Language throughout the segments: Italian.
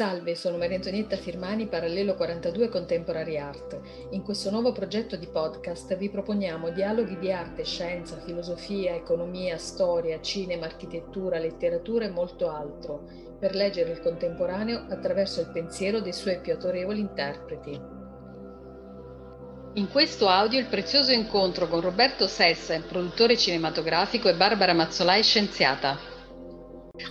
Salve, sono Maria Antonietta Firmani, Parallelo 42 Contemporary Art. In questo nuovo progetto di podcast vi proponiamo dialoghi di arte, scienza, filosofia, economia, storia, cinema, architettura, letteratura e molto altro per leggere il contemporaneo attraverso il pensiero dei suoi più autorevoli interpreti. In questo audio il prezioso incontro con Roberto Sessa, produttore cinematografico, e Barbara Mazzolai, scienziata.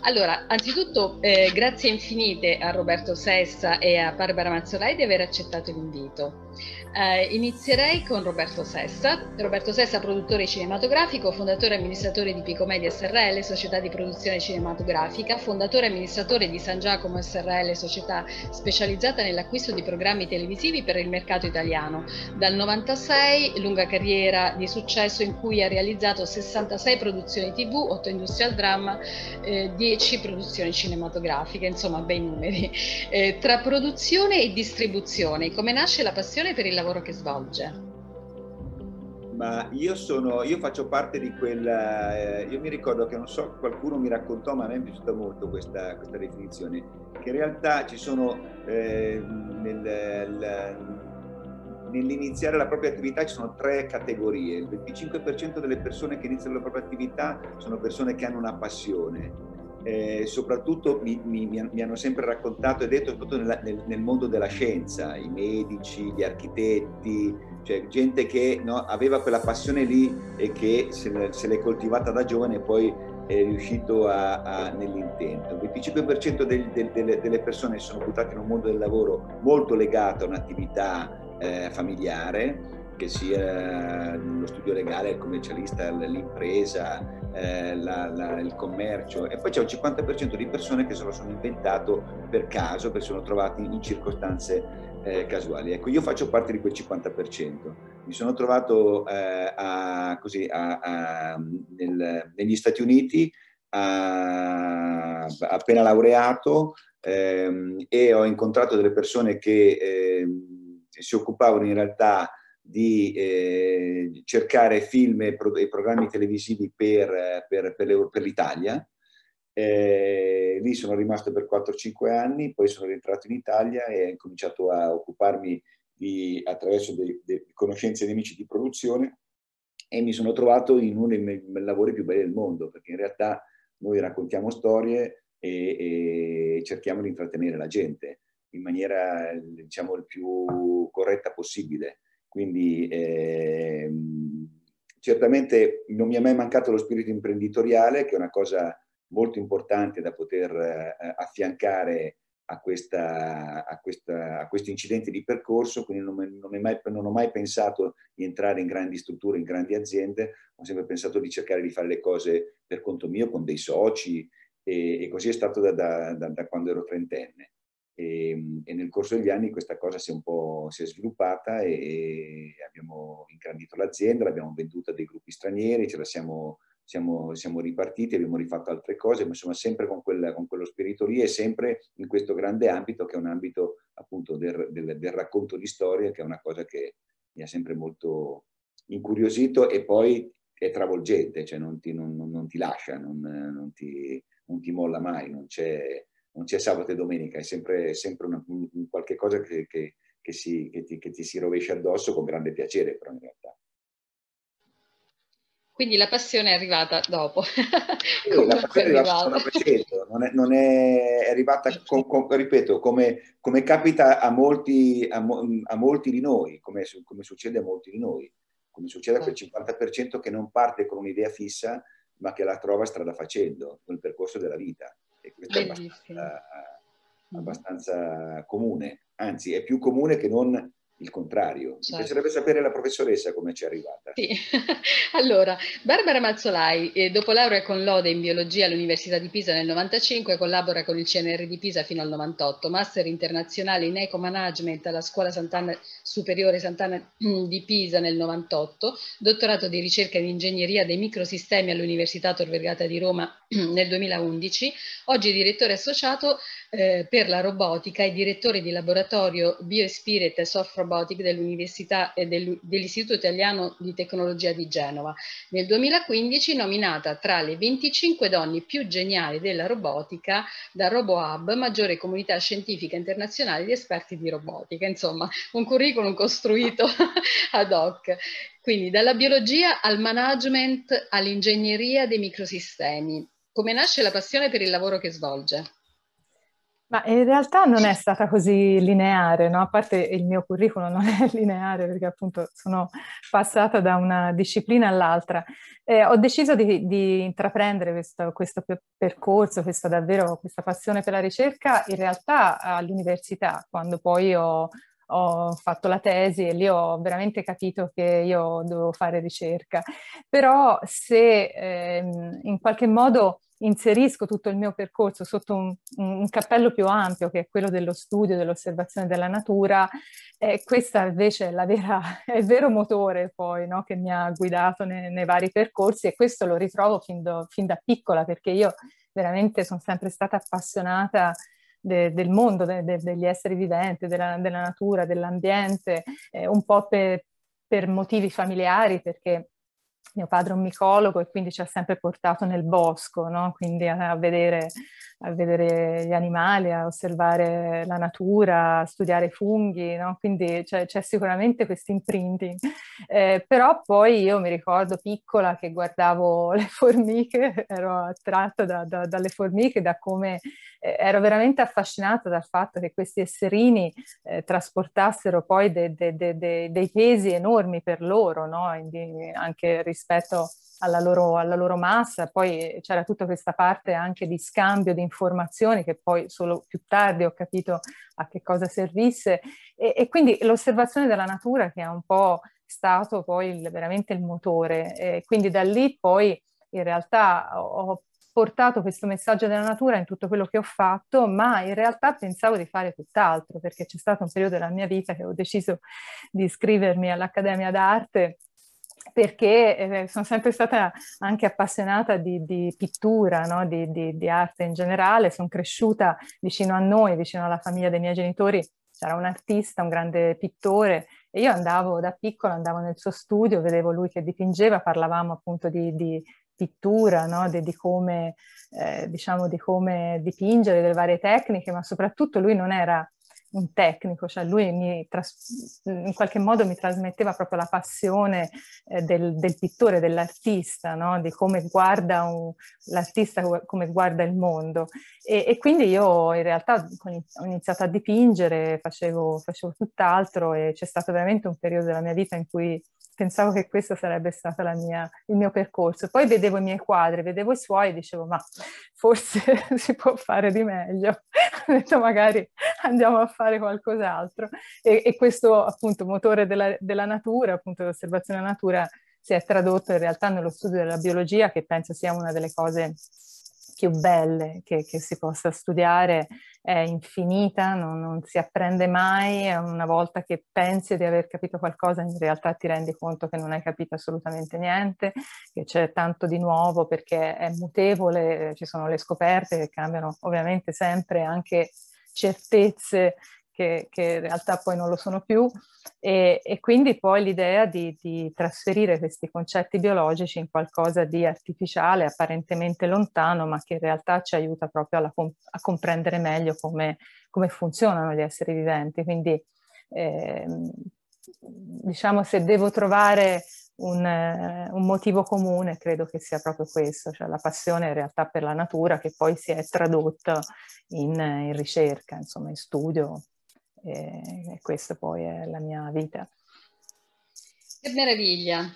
Allora, anzitutto eh, grazie infinite a Roberto Sessa e a Barbara Mazzolai di aver accettato l'invito. Eh, inizierei con Roberto Sessa. Roberto Sessa, produttore cinematografico, fondatore e amministratore di Picomedia SRL, società di produzione cinematografica, fondatore e amministratore di San Giacomo SRL, società specializzata nell'acquisto di programmi televisivi per il mercato italiano. Dal 96, lunga carriera di successo in cui ha realizzato 66 produzioni TV, 8 industrial drama, eh, 10 produzioni cinematografiche, insomma bei numeri. Eh, tra produzione e distribuzione, come nasce la passione per il lavoro che svolge? Ma io sono, io faccio parte di quella, eh, io mi ricordo che non so, qualcuno mi raccontò, ma a me è piaciuta molto questa, questa definizione, che in realtà ci sono eh, nel, l, nell'iniziare la propria attività ci sono tre categorie. Il 25% delle persone che iniziano la propria attività sono persone che hanno una passione, eh, soprattutto mi, mi, mi, hanno sempre raccontato e detto, soprattutto nella, nel, nel, mondo della scienza, i medici, gli architetti, cioè gente che no, aveva quella passione lì e che se, se l'è coltivata da giovane e poi è riuscito a, a, nell'intento. Il 25% del, del, delle, delle, persone sono buttate in un mondo del lavoro molto legato a un'attività eh, familiare, che sia lo studio legale, il commercialista, l'impresa, eh, la, la, il commercio e poi c'è un 50% di persone che se lo sono inventato per caso, perché sono trovati in circostanze eh, casuali. Ecco, io faccio parte di quel 50%. Mi sono trovato eh, a, così, a, a, nel, negli Stati Uniti appena laureato ehm, e ho incontrato delle persone che ehm, si occupavano in realtà di eh, cercare film e, pro- e, programmi televisivi per, per, per, per l'Italia. Eh, lì sono rimasto per 4-5 anni, poi sono rientrato in Italia e ho cominciato a occuparmi di, attraverso delle conoscenze di amici di produzione e mi sono trovato in uno dei miei lavori più belli del mondo, perché in realtà noi raccontiamo storie e, e cerchiamo di intrattenere la gente in maniera diciamo il più corretta possibile quindi eh, certamente non mi è mai mancato lo spirito imprenditoriale, che è una cosa molto importante da poter eh, affiancare a, questa, a, questa, a, questi incidenti di percorso, quindi non, non, mai, non, ho mai pensato di entrare in grandi strutture, in grandi aziende, ho sempre pensato di cercare di fare le cose per conto mio, con dei soci, e, e così è stato da, da, da, da quando ero trentenne. E, ehm, e, nel corso degli anni questa cosa si è un po' si è sviluppata e abbiamo ingrandito l'azienda, l'abbiamo venduta a dei gruppi stranieri, ce la siamo, siamo, siamo ripartiti, abbiamo rifatto altre cose, ma insomma sempre con, quel, con, quello spirito lì e sempre in questo grande ambito che è un ambito appunto del, del, del racconto di storie, che è una cosa che mi ha sempre molto incuriosito e poi è travolgente, cioè non ti, non, non ti lascia, non, non, ti, non ti molla mai, non c'è non c'è sabato e domenica, è sempre, sempre una, un, qualche cosa che, che, che, si, che, ti, che ti si rovescia addosso con grande piacere, però in realtà. Quindi la passione è arrivata dopo. Sì, la passione è arrivata facendo, non è, non è arrivata, con, con, ripeto, come, come capita a molti, a, a molti, di noi, come, come, succede a molti di noi, come succede a quel 50% certo. che non parte con un'idea fissa, ma che la trova strada facendo nel percorso della vita. E questo Bellissimo. è abbastanza, abbastanza comune, anzi è più comune che non il contrario. Certo. Mi piacerebbe sapere la professoressa come ci è arrivata. Sì. allora, Barbara Mazzolai, eh, dopo laurea con lode in biologia all'Università di Pisa nel 95, collabora con il CNR di Pisa fino al 98, master internazionale in eco management alla Scuola Sant'Anna Superiore Sant'Anna di Pisa nel 98, dottorato di ricerca in ingegneria dei microsistemi all'Università Tor Vergata di Roma nel 2011, oggi direttore associato eh, per la robotica e direttore di laboratorio Biospirit e Soft Robotic dell'Università e del, dell'Istituto Italiano di Tecnologia di Genova. Nel 2015 nominata tra le 25 donne più geniali della robotica da RoboHub, maggiore comunità scientifica internazionale di esperti di robotica. Insomma, un curriculum costruito ad hoc. Quindi dalla biologia al management all'ingegneria dei microsistemi. Come nasce la passione per il lavoro che svolge? Ma in realtà non è stata così lineare, no? A parte il mio curriculum non è lineare perché appunto sono passata da una disciplina all'altra. Eh, ho deciso di, di intraprendere questo, questo, percorso, questa davvero questa passione per la ricerca in realtà all'università, quando poi ho, ho fatto la tesi e lì ho veramente capito che io dovevo fare ricerca. Però se ehm, in qualche modo inserisco tutto il mio percorso sotto un, un, cappello più ampio che è quello dello studio, dell'osservazione della natura, eh, questa invece è, la vera, è il vero motore poi no? che mi ha guidato nei, nei, vari percorsi e questo lo ritrovo fin, do, fin da piccola perché io veramente sono sempre stata appassionata de, del mondo, de, de, degli esseri viventi, della, della natura, dell'ambiente, eh, un po' per, per motivi familiari perché mio padre è un micologo e quindi ci ha sempre portato nel bosco, no? quindi a, a, vedere, a, vedere, gli animali, a osservare la natura, a studiare i funghi, no? quindi c'è, c'è, sicuramente questo imprinting. Eh, però poi io mi ricordo piccola che guardavo le formiche, ero attratta da, da, dalle formiche, da come eh, ero veramente affascinata dal fatto che questi esserini eh, trasportassero poi de, de, de, dei pesi enormi per loro, no? anche rispetto alla loro, alla loro, massa. Poi c'era tutta questa parte anche di scambio di informazioni che poi solo più tardi ho capito a che cosa servisse. E, e quindi l'osservazione della natura che è un po' stato poi il, veramente il motore. E quindi da lì poi in realtà ho portato questo messaggio della natura in tutto quello che ho fatto, ma in realtà pensavo di fare tutt'altro, perché c'è stato un periodo della mia vita che ho deciso di iscrivermi all'Accademia d'Arte perché eh, sono sempre stata anche appassionata di, di pittura, no? di, di, di, arte in generale, sono cresciuta vicino a noi, vicino alla famiglia dei miei genitori, c'era un artista, un grande pittore e io andavo da piccola, andavo nel suo studio, vedevo lui che dipingeva, parlavamo appunto di, pittura, no? di, di, come, eh, diciamo, di come dipingere, delle varie tecniche, ma soprattutto lui non era un tecnico, cioè lui mi tras- in qualche modo mi trasmetteva proprio la passione eh, del, del, pittore, dell'artista, no? di come guarda un, l'artista, come guarda il mondo. E, e, quindi io in realtà ho iniziato a dipingere, facevo, facevo tutt'altro e c'è stato veramente un periodo della mia vita in cui pensavo che questo sarebbe stato mia, il mio percorso. Poi vedevo i miei quadri, vedevo i suoi e dicevo, ma forse si può fare di meglio. Ho detto, magari andiamo a fare qualcos'altro. E, e questo appunto motore della, della natura, appunto l'osservazione della natura, si è tradotto in realtà nello studio della biologia, che penso sia una delle cose più belle che, che si possa studiare è infinita, non, non, si apprende mai, una volta che pensi di aver capito qualcosa in realtà ti rendi conto che non hai capito assolutamente niente, che c'è tanto di nuovo perché è mutevole, ci sono le scoperte che cambiano ovviamente sempre anche certezze che, che, in realtà poi non lo sono più e, e quindi poi l'idea di, di, trasferire questi concetti biologici in qualcosa di artificiale, apparentemente lontano, ma che in realtà ci aiuta proprio alla, a comprendere meglio come, come, funzionano gli esseri viventi. Quindi eh, diciamo se devo trovare un, eh, un, motivo comune, credo che sia proprio questo, cioè la passione in realtà per la natura che poi si è tradotta in, in ricerca, insomma in studio e, e questa poi è la mia vita. Che meraviglia!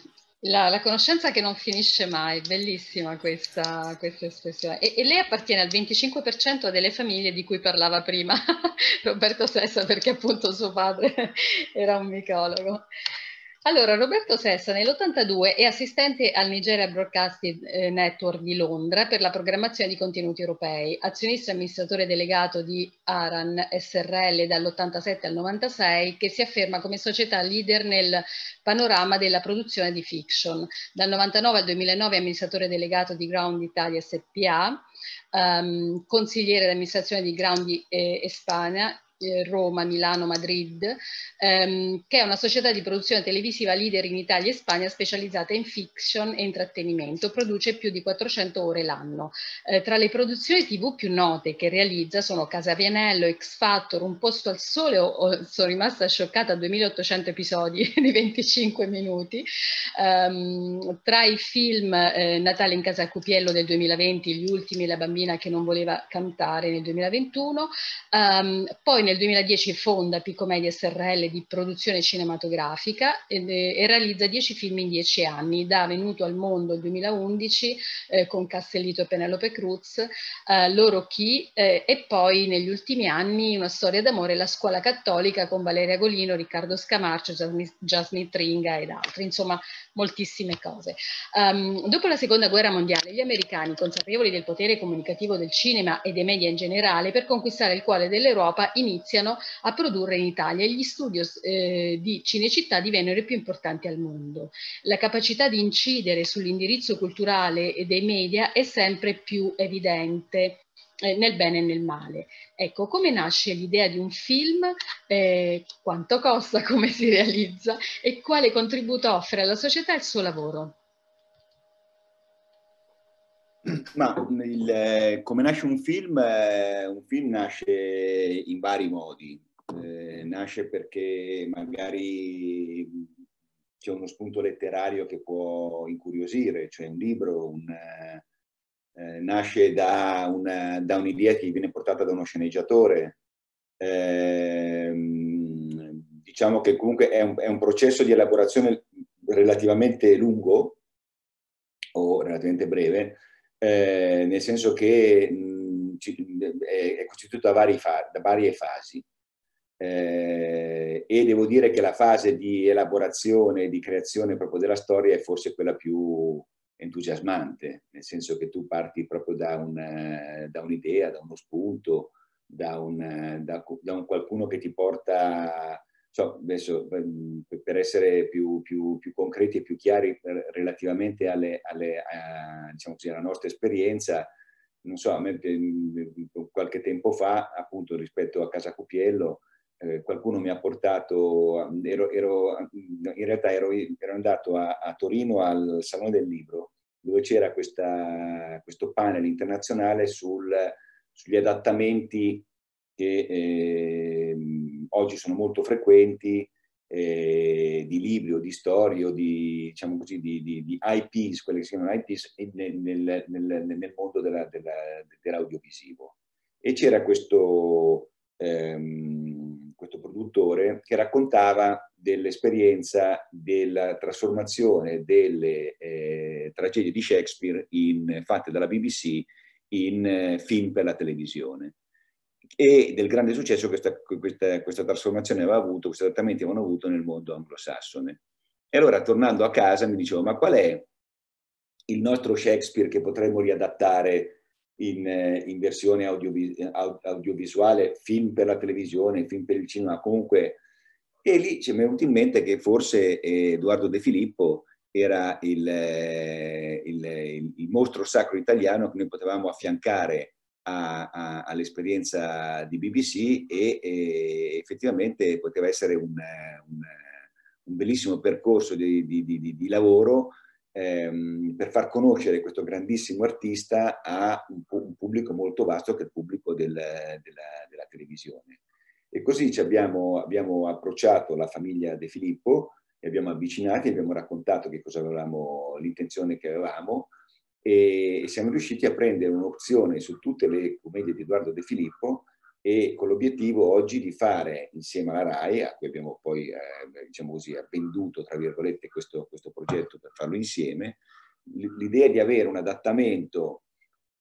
La, la, conoscenza che non finisce mai, bellissima questa, questa espressione. E, e, lei appartiene al 25% delle famiglie di cui parlava prima Roberto Sessa, perché appunto suo padre era un micologo. Allora, Roberto Sessa nell'82 è assistente al Nigeria Broadcasting eh, Network di Londra per la programmazione di contenuti europei, azionista e amministratore delegato di Aran SRL dall'87 al 96, che si afferma come società leader nel panorama della produzione di fiction. Dal 99 al 2009 è amministratore delegato di Ground Italia SPA, um, ehm, consigliere d'amministrazione di Ground eh, Espana Roma, Milano, Madrid, ehm, che è una società di produzione televisiva leader in Italia e Spagna specializzata in fiction e intrattenimento, produce più di 400 ore l'anno. Eh, tra le produzioni tv più note che realizza sono Casavianello, X Factor, Un posto al sole, o, o, sono rimasta scioccata a 2800 episodi di 25 minuti, ehm, tra i film eh, Natale in casa Cupiello del 2020, Gli ultimi, La bambina che non voleva cantare nel 2021, ehm, poi nel nel 2010 fonda Picomedia SRL di produzione cinematografica ed, e realizza 10 film in 10 anni, da Venuto al mondo nel 2011 eh, con Castellito e Penelope Cruz, eh, Loro Chi eh, e poi negli ultimi anni una storia d'amore, La scuola cattolica con Valeria Golino, Riccardo Scamarcio, Jasmine Tringa ed altri, insomma moltissime cose. Um, dopo la seconda guerra mondiale gli americani, consapevoli del potere comunicativo del cinema e dei media in generale, per conquistare il cuore dell'Europa iniziano iniziano a produrre in Italia e gli studios eh, di Cinecittà divennero i più importanti al mondo. La capacità di incidere sull'indirizzo culturale dei media è sempre più evidente eh, nel bene e nel male. Ecco, come nasce l'idea di un film, eh, quanto costa, come si realizza e quale contributo offre alla società il suo lavoro? Ma il, eh, come nasce un film? Eh, un film nasce in vari modi. Eh, nasce perché magari c'è uno spunto letterario che può incuriosire, cioè un libro, un, eh, nasce da, una, da, un'idea che viene portata da uno sceneggiatore. Ehm, diciamo che comunque è un, è un processo di elaborazione relativamente lungo o relativamente breve, eh, nel senso che mh, è, costituito da, fa- da, varie fasi. Eh, e devo dire che la fase di elaborazione, di creazione proprio della storia è forse quella più entusiasmante, nel senso che tu parti proprio da, un, da un'idea, da uno spunto, da un, da, da un qualcuno che ti porta so, adesso ehm, per essere più, più, più, concreti e più chiari relativamente alle, alle, a, diciamo così, alla nostra esperienza, non so, a me qualche tempo fa, appunto rispetto a Casa Cupiello, eh, qualcuno mi ha portato, ero, ero, in realtà ero, ero andato a, a, Torino al Salone del Libro, dove c'era questo panel internazionale sul, sugli adattamenti che eh, oggi sono molto frequenti eh, di libri o di storie o di, diciamo così, di, di, di IPs, quelle che si chiamano IPs, nel, nel, nel, nel mondo della, della, dell'audiovisivo. E c'era questo, ehm, questo produttore che raccontava dell'esperienza della trasformazione delle eh, tragedie di Shakespeare in, fatte dalla BBC in eh, film per la televisione e del grande successo che questa, questa, questa trasformazione aveva avuto, questi trattamenti avevano avuto nel mondo anglosassone. E allora tornando a casa mi dicevo, ma qual è il nostro Shakespeare che potremmo riadattare in, in versione audiovis- audiovisuale, film per la televisione, film per il cinema, comunque... E lì ci è venuto in mente che forse Edoardo De Filippo era il, il, il, il mostro sacro italiano che noi potevamo affiancare a, a, all'esperienza di BBC e, e, effettivamente poteva essere un, un, un bellissimo percorso di, di, di, di lavoro ehm, per far conoscere questo grandissimo artista a un, un, pubblico molto vasto che è il pubblico del, della, della, televisione. E così abbiamo, abbiamo, approcciato la famiglia De Filippo li abbiamo avvicinati, abbiamo raccontato che cosa avevamo, l'intenzione che avevamo e siamo riusciti a prendere un'opzione su tutte le commedie di Edoardo De Filippo e con l'obiettivo oggi di fare insieme alla RAI, a cui abbiamo poi eh, diciamo così, venduto tra virgolette questo, questo progetto per farlo insieme, l'idea di avere un adattamento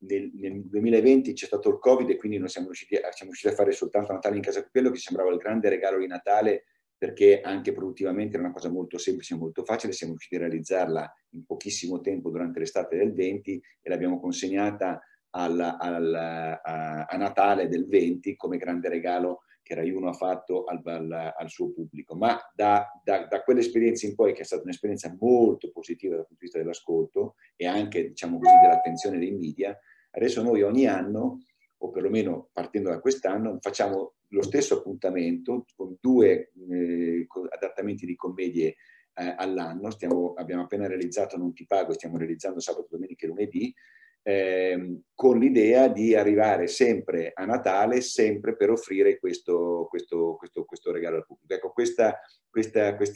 nel, nel, 2020 c'è stato il Covid e quindi non siamo riusciti, a, siamo riusciti a fare soltanto Natale in casa Capello, che sembrava il grande regalo di Natale perché anche produttivamente era una cosa molto semplice e molto facile, siamo riusciti a realizzarla in pochissimo tempo durante l'estate del 20 e l'abbiamo consegnata al, al, a, a, Natale del 20 come grande regalo che Rai 1 ha fatto al, al, al suo pubblico. Ma da, da, da, quell'esperienza in poi, che è stata un'esperienza molto positiva dal punto di vista dell'ascolto e anche, diciamo così, dell'attenzione dei media, adesso noi ogni anno, o perlomeno partendo da quest'anno, facciamo lo stesso appuntamento con due eh, adattamenti di commedie eh, all'anno. Stiamo, abbiamo appena realizzato Non ti pago, stiamo realizzando sabato, domenica e lunedì, eh, con l'idea di arrivare sempre a Natale, sempre per offrire questo, questo, questo, questo regalo al pubblico. Ecco, questa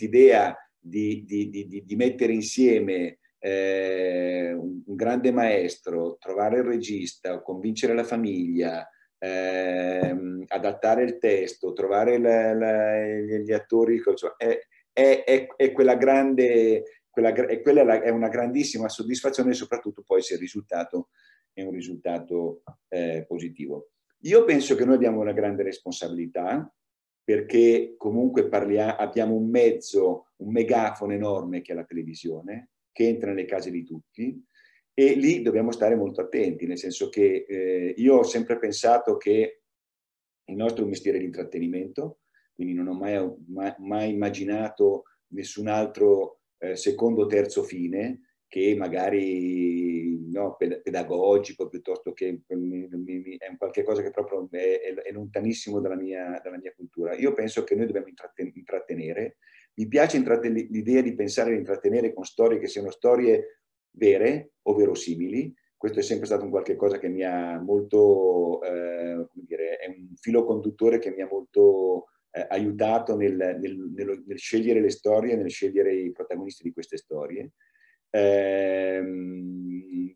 idea di, di, di, di, mettere insieme eh, un, grande maestro, trovare il regista, convincere la famiglia, eh, adattare il testo, trovare la, la, gli attori, è, è, è, è, quella grande, quella, quella è una grandissima soddisfazione soprattutto poi se il risultato è un risultato eh, positivo. Io penso che noi abbiamo una grande responsabilità perché comunque parliamo, abbiamo un mezzo, un megafono enorme che è la televisione, che entra nelle case di tutti, e lì dobbiamo stare molto attenti, nel senso che eh, io ho sempre pensato che il nostro è un mestiere di intrattenimento, quindi non ho mai, mai, mai immaginato nessun altro eh, secondo o terzo fine che magari no, pedagogico piuttosto che mi, mi, è cosa che proprio è, è lontanissimo dalla mia, dalla mia, cultura. Io penso che noi dobbiamo intrattenere. Mi piace l'idea di pensare di intrattenere con storie che siano storie vere o verosimili. Questo è sempre stato un qualche cosa che mi ha molto, eh, come dire, è un filo conduttore che mi ha molto eh, aiutato nel, nel, nel, nel, scegliere le storie, nel scegliere i protagonisti di queste storie. Um,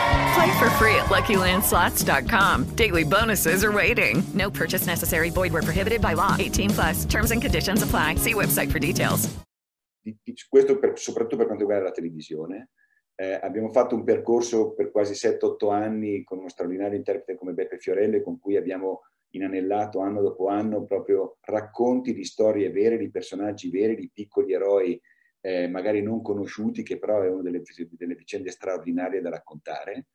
Play for free at LuckyLandSlots.com. Daily bonuses are waiting. No purchase necessary. Void where prohibited by law. 18 plus. Terms and conditions apply. See website for details. Questo per, soprattutto per quanto riguarda la televisione. Eh, abbiamo fatto un percorso per quasi 7-8 anni con uno straordinario interprete come Beppe Fiorelle, con cui abbiamo inanellato anno dopo anno proprio racconti di storie vere, di personaggi veri, di piccoli eroi eh, magari non conosciuti, che però è una delle, delle vicende straordinarie da raccontare.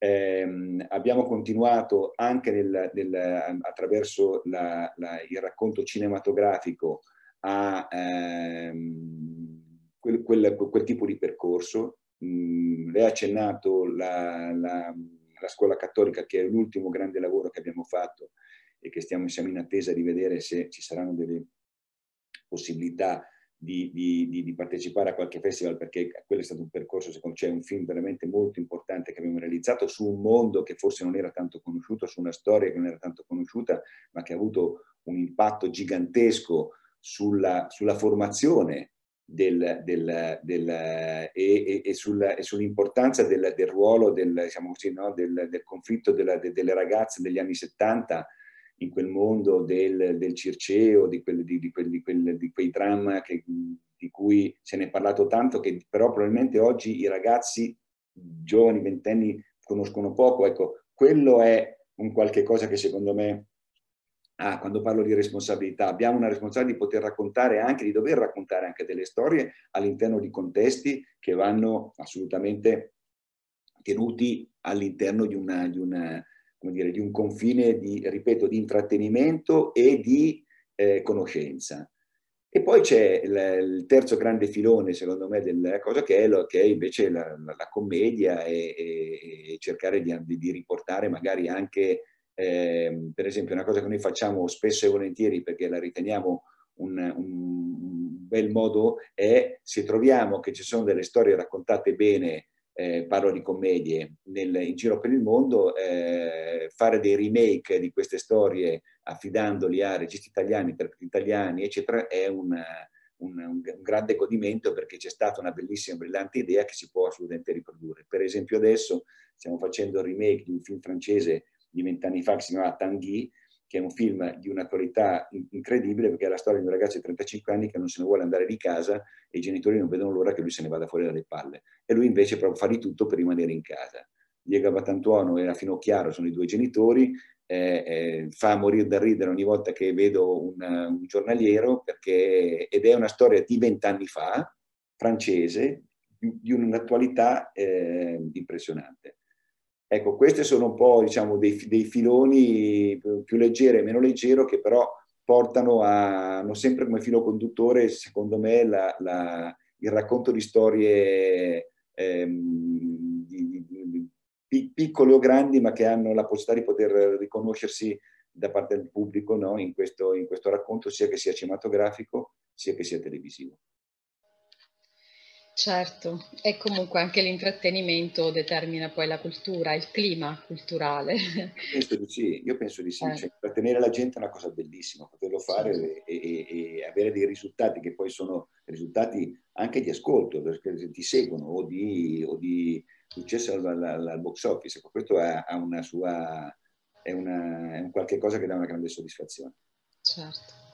Eh, abbiamo continuato anche nel, nel, attraverso la, la, il racconto cinematografico a ehm, quel, quel, quel, tipo di percorso. Mm, lei ha accennato la, la, la, scuola cattolica, che è l'ultimo grande lavoro che abbiamo fatto e che stiamo, siamo in attesa di vedere se ci saranno delle possibilità di, di, di, partecipare a qualche festival perché quello è stato un percorso, secondo me, cioè un film veramente molto importante che abbiamo realizzato su un mondo che forse non era tanto conosciuto, su una storia che non era tanto conosciuta, ma che ha avuto un impatto gigantesco sulla, sulla formazione del, del, del, e, e, e, sul, e, sull'importanza del, ruolo diciamo così, no? del, conflitto della, delle ragazze degli anni 70 in quel mondo del, del Circeo, di, quel, di, di, quel, quel, di quei dramma che, di cui se ne è parlato tanto, che però probabilmente oggi i ragazzi giovani, ventenni, conoscono poco. Ecco, quello è un qualche cosa che secondo me, ah, quando parlo di responsabilità, abbiamo una responsabilità di poter raccontare anche, di dover raccontare anche delle storie all'interno di contesti che vanno assolutamente tenuti all'interno di una, di una come dire, di un confine di, ripeto, di intrattenimento e di eh, conoscenza. E poi c'è il, il, terzo grande filone, secondo me, della cosa che è, lo, che è invece la, la, la commedia e, e, e cercare di, di, riportare magari anche, eh, per esempio, una cosa che noi facciamo spesso e volentieri perché la riteniamo un, un bel modo è se troviamo che ci sono delle storie raccontate bene eh, parlo di commedie, nel, in giro per il mondo, eh, fare dei remake di queste storie affidandoli a registi italiani, interpreti italiani, eccetera, è un, un, un, grande godimento perché c'è stata una bellissima, brillante idea che si può assolutamente riprodurre. Per esempio adesso stiamo facendo il remake di un film francese di vent'anni fa che si chiamava Tanguy, che è un film di una qualità incredibile perché è la storia di un ragazzo di 35 anni che non se ne vuole andare di casa e i genitori non vedono l'ora che lui se ne vada fuori dalle palle. E lui invece fa di tutto per rimanere in casa. Diego Abatantuono e Rafino Chiaro sono i due genitori, eh, eh, fa morire da ridere ogni volta che vedo un, un giornaliero perché, ed è una storia di vent'anni fa, francese, di, di un'attualità eh, impressionante. Ecco, questi sono un po' diciamo, dei, dei filoni più, leggeri e meno leggeri che però portano a, hanno sempre come filo conduttore, secondo me, la, la, il racconto di storie ehm, di, di, di, piccole o grandi, ma che hanno la possibilità di poter riconoscersi da parte del pubblico no? in, questo, in questo racconto, sia che sia cinematografico, sia che sia televisivo. Certo, e comunque anche l'intrattenimento determina poi la cultura, il clima culturale. Penso di sì, io penso di sì, eh. cioè, intrattenere la gente è una cosa bellissima, poterlo fare sì. e, e, e, avere dei risultati che poi sono risultati anche di ascolto, perché ti seguono o di, o di successo al, al, al, box office, ecco, questo ha, ha una sua, è, una, è un qualche cosa che dà una grande soddisfazione. Certo.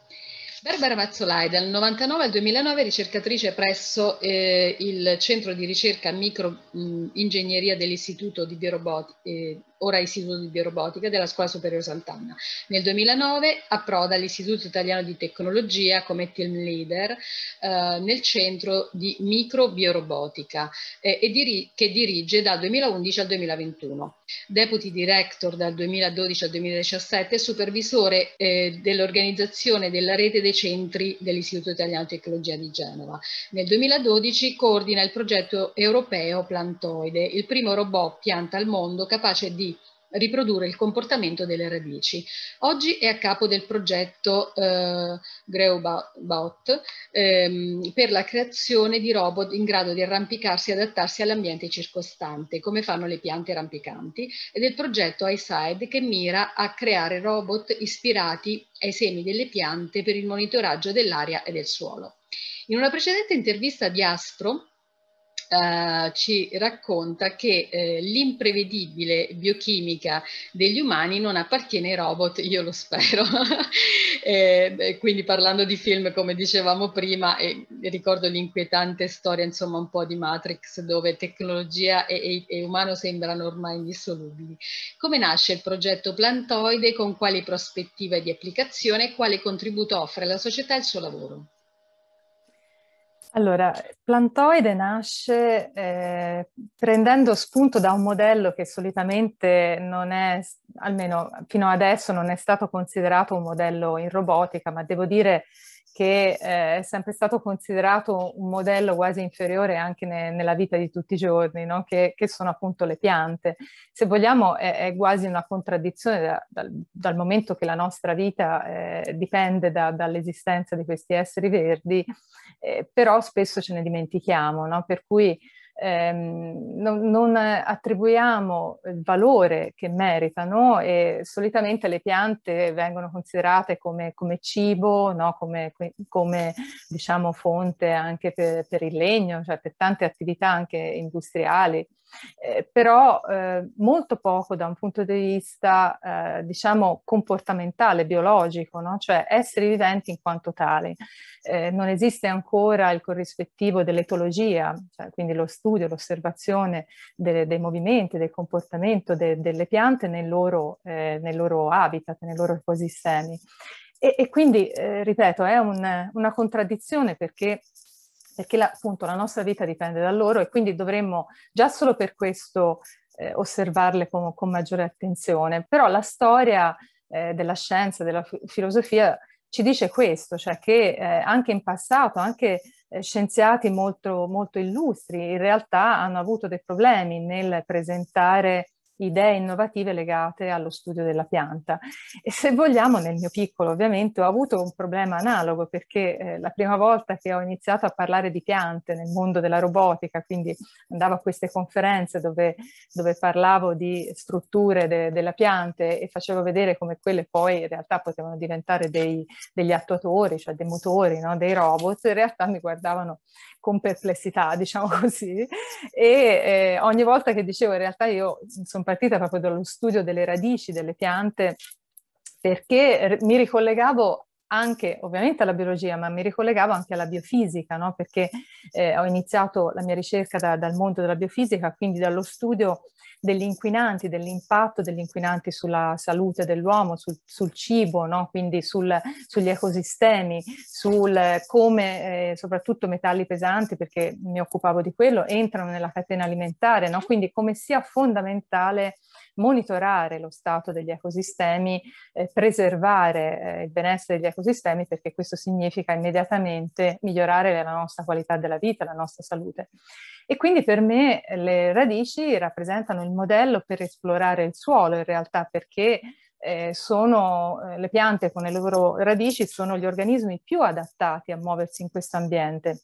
Barbara Mazzolai, dal 99 al 2009 ricercatrice presso eh, il centro di ricerca microingegneria dell'Istituto di Biorobotica, eh, ora Istituto di Biorobotica della Scuola Superiore Sant'Anna. Nel 2009 approda all'Istituto Italiano di Tecnologia come team leader eh, nel centro di microbiorobotica eh, e diri che dirige dal 2011 al 2021. Deputy Director dal 2012 al 2017 supervisore eh, dell'organizzazione della rete dei centri dell'Istituto Italiano di Tecnologia di Genova. Nel 2012 coordina il progetto europeo Plantoide, il primo robot pianta al mondo capace di riprodurre il comportamento delle radici. Oggi è a capo del progetto eh, Greubot ehm, per la creazione di robot in grado di arrampicarsi e adattarsi all'ambiente circostante, come fanno le piante rampicanti, e del progetto iSide che mira a creare robot ispirati ai semi delle piante per il monitoraggio dell'aria e del suolo. In una precedente intervista di Aspro, Uh, ci racconta che uh, l'imprevedibile biochimica degli umani non appartiene ai robot, io lo spero. e, quindi parlando di film, come dicevamo prima, e, e ricordo l'inquietante storia, insomma, un po' di Matrix, dove tecnologia e, e, e umano sembrano ormai indissolubili. Come nasce il progetto Plantoide, con quali prospettive di applicazione e quale contributo offre alla società e al suo lavoro? Allora, Plantoide nasce eh, prendendo spunto da un modello che solitamente non è, almeno fino adesso non è stato considerato un modello in robotica, ma devo dire eh, è sempre stato considerato un modello quasi inferiore anche ne, nella vita di tutti i giorni, no? che, che, sono appunto le piante. Se vogliamo è, è quasi una contraddizione da, dal, dal, momento che la nostra vita eh, dipende da, dall'esistenza di questi esseri verdi, eh, però spesso ce ne dimentichiamo, no? per cui ehm, non, non, attribuiamo il valore che meritano e solitamente le piante vengono considerate come, come cibo, no? come, come diciamo, fonte anche per, per, il legno, cioè per tante attività anche industriali. Eh, però eh, molto poco da un punto di vista, eh, diciamo, comportamentale, biologico, no? cioè esseri viventi in quanto tali. Eh, non esiste ancora il corrispettivo dell'etologia, cioè, quindi lo studio, l'osservazione de- dei movimenti, del comportamento de- delle piante nel loro, eh, nel loro, habitat, nei loro ecosistemi. E, e quindi, eh, ripeto, è un, una contraddizione perché perché la, appunto la nostra vita dipende da loro e quindi dovremmo già solo per questo eh, osservarle con, con, maggiore attenzione. Però la storia eh, della scienza, della filosofia ci dice questo, cioè che eh, anche in passato, anche eh, scienziati molto, molto illustri in realtà hanno avuto dei problemi nel presentare idee innovative legate allo studio della pianta. E se vogliamo, nel mio piccolo ovviamente, ho avuto un problema analogo perché eh, la prima volta che ho iniziato a parlare di piante nel mondo della robotica, quindi andavo a queste conferenze dove, dove parlavo di strutture de, della piante e facevo vedere come quelle poi in realtà potevano diventare dei, degli attuatori, cioè dei motori, no? dei robot, in realtà mi guardavano con perplessità, diciamo così, e eh, ogni volta che dicevo in realtà io sono partita proprio dallo studio delle radici delle piante perché mi ricollegavo anche ovviamente alla biologia, ma mi ricollegavo anche alla biofisica, no? perché eh, ho iniziato la mia ricerca da, dal mondo della biofisica, quindi dallo studio degli inquinanti, dell'impatto degli inquinanti sulla salute dell'uomo, sul, sul cibo, no? quindi sul, sugli ecosistemi, sul come eh, soprattutto metalli pesanti, perché mi occupavo di quello, entrano nella catena alimentare, no? quindi come sia fondamentale monitorare lo stato degli ecosistemi, eh, preservare eh, il benessere degli ecosistemi perché questo significa immediatamente migliorare la nostra qualità della vita, la nostra salute. E quindi per me le radici rappresentano il modello per esplorare il suolo in realtà perché eh, sono eh, le piante con le loro radici sono gli organismi più adattati a muoversi in questo ambiente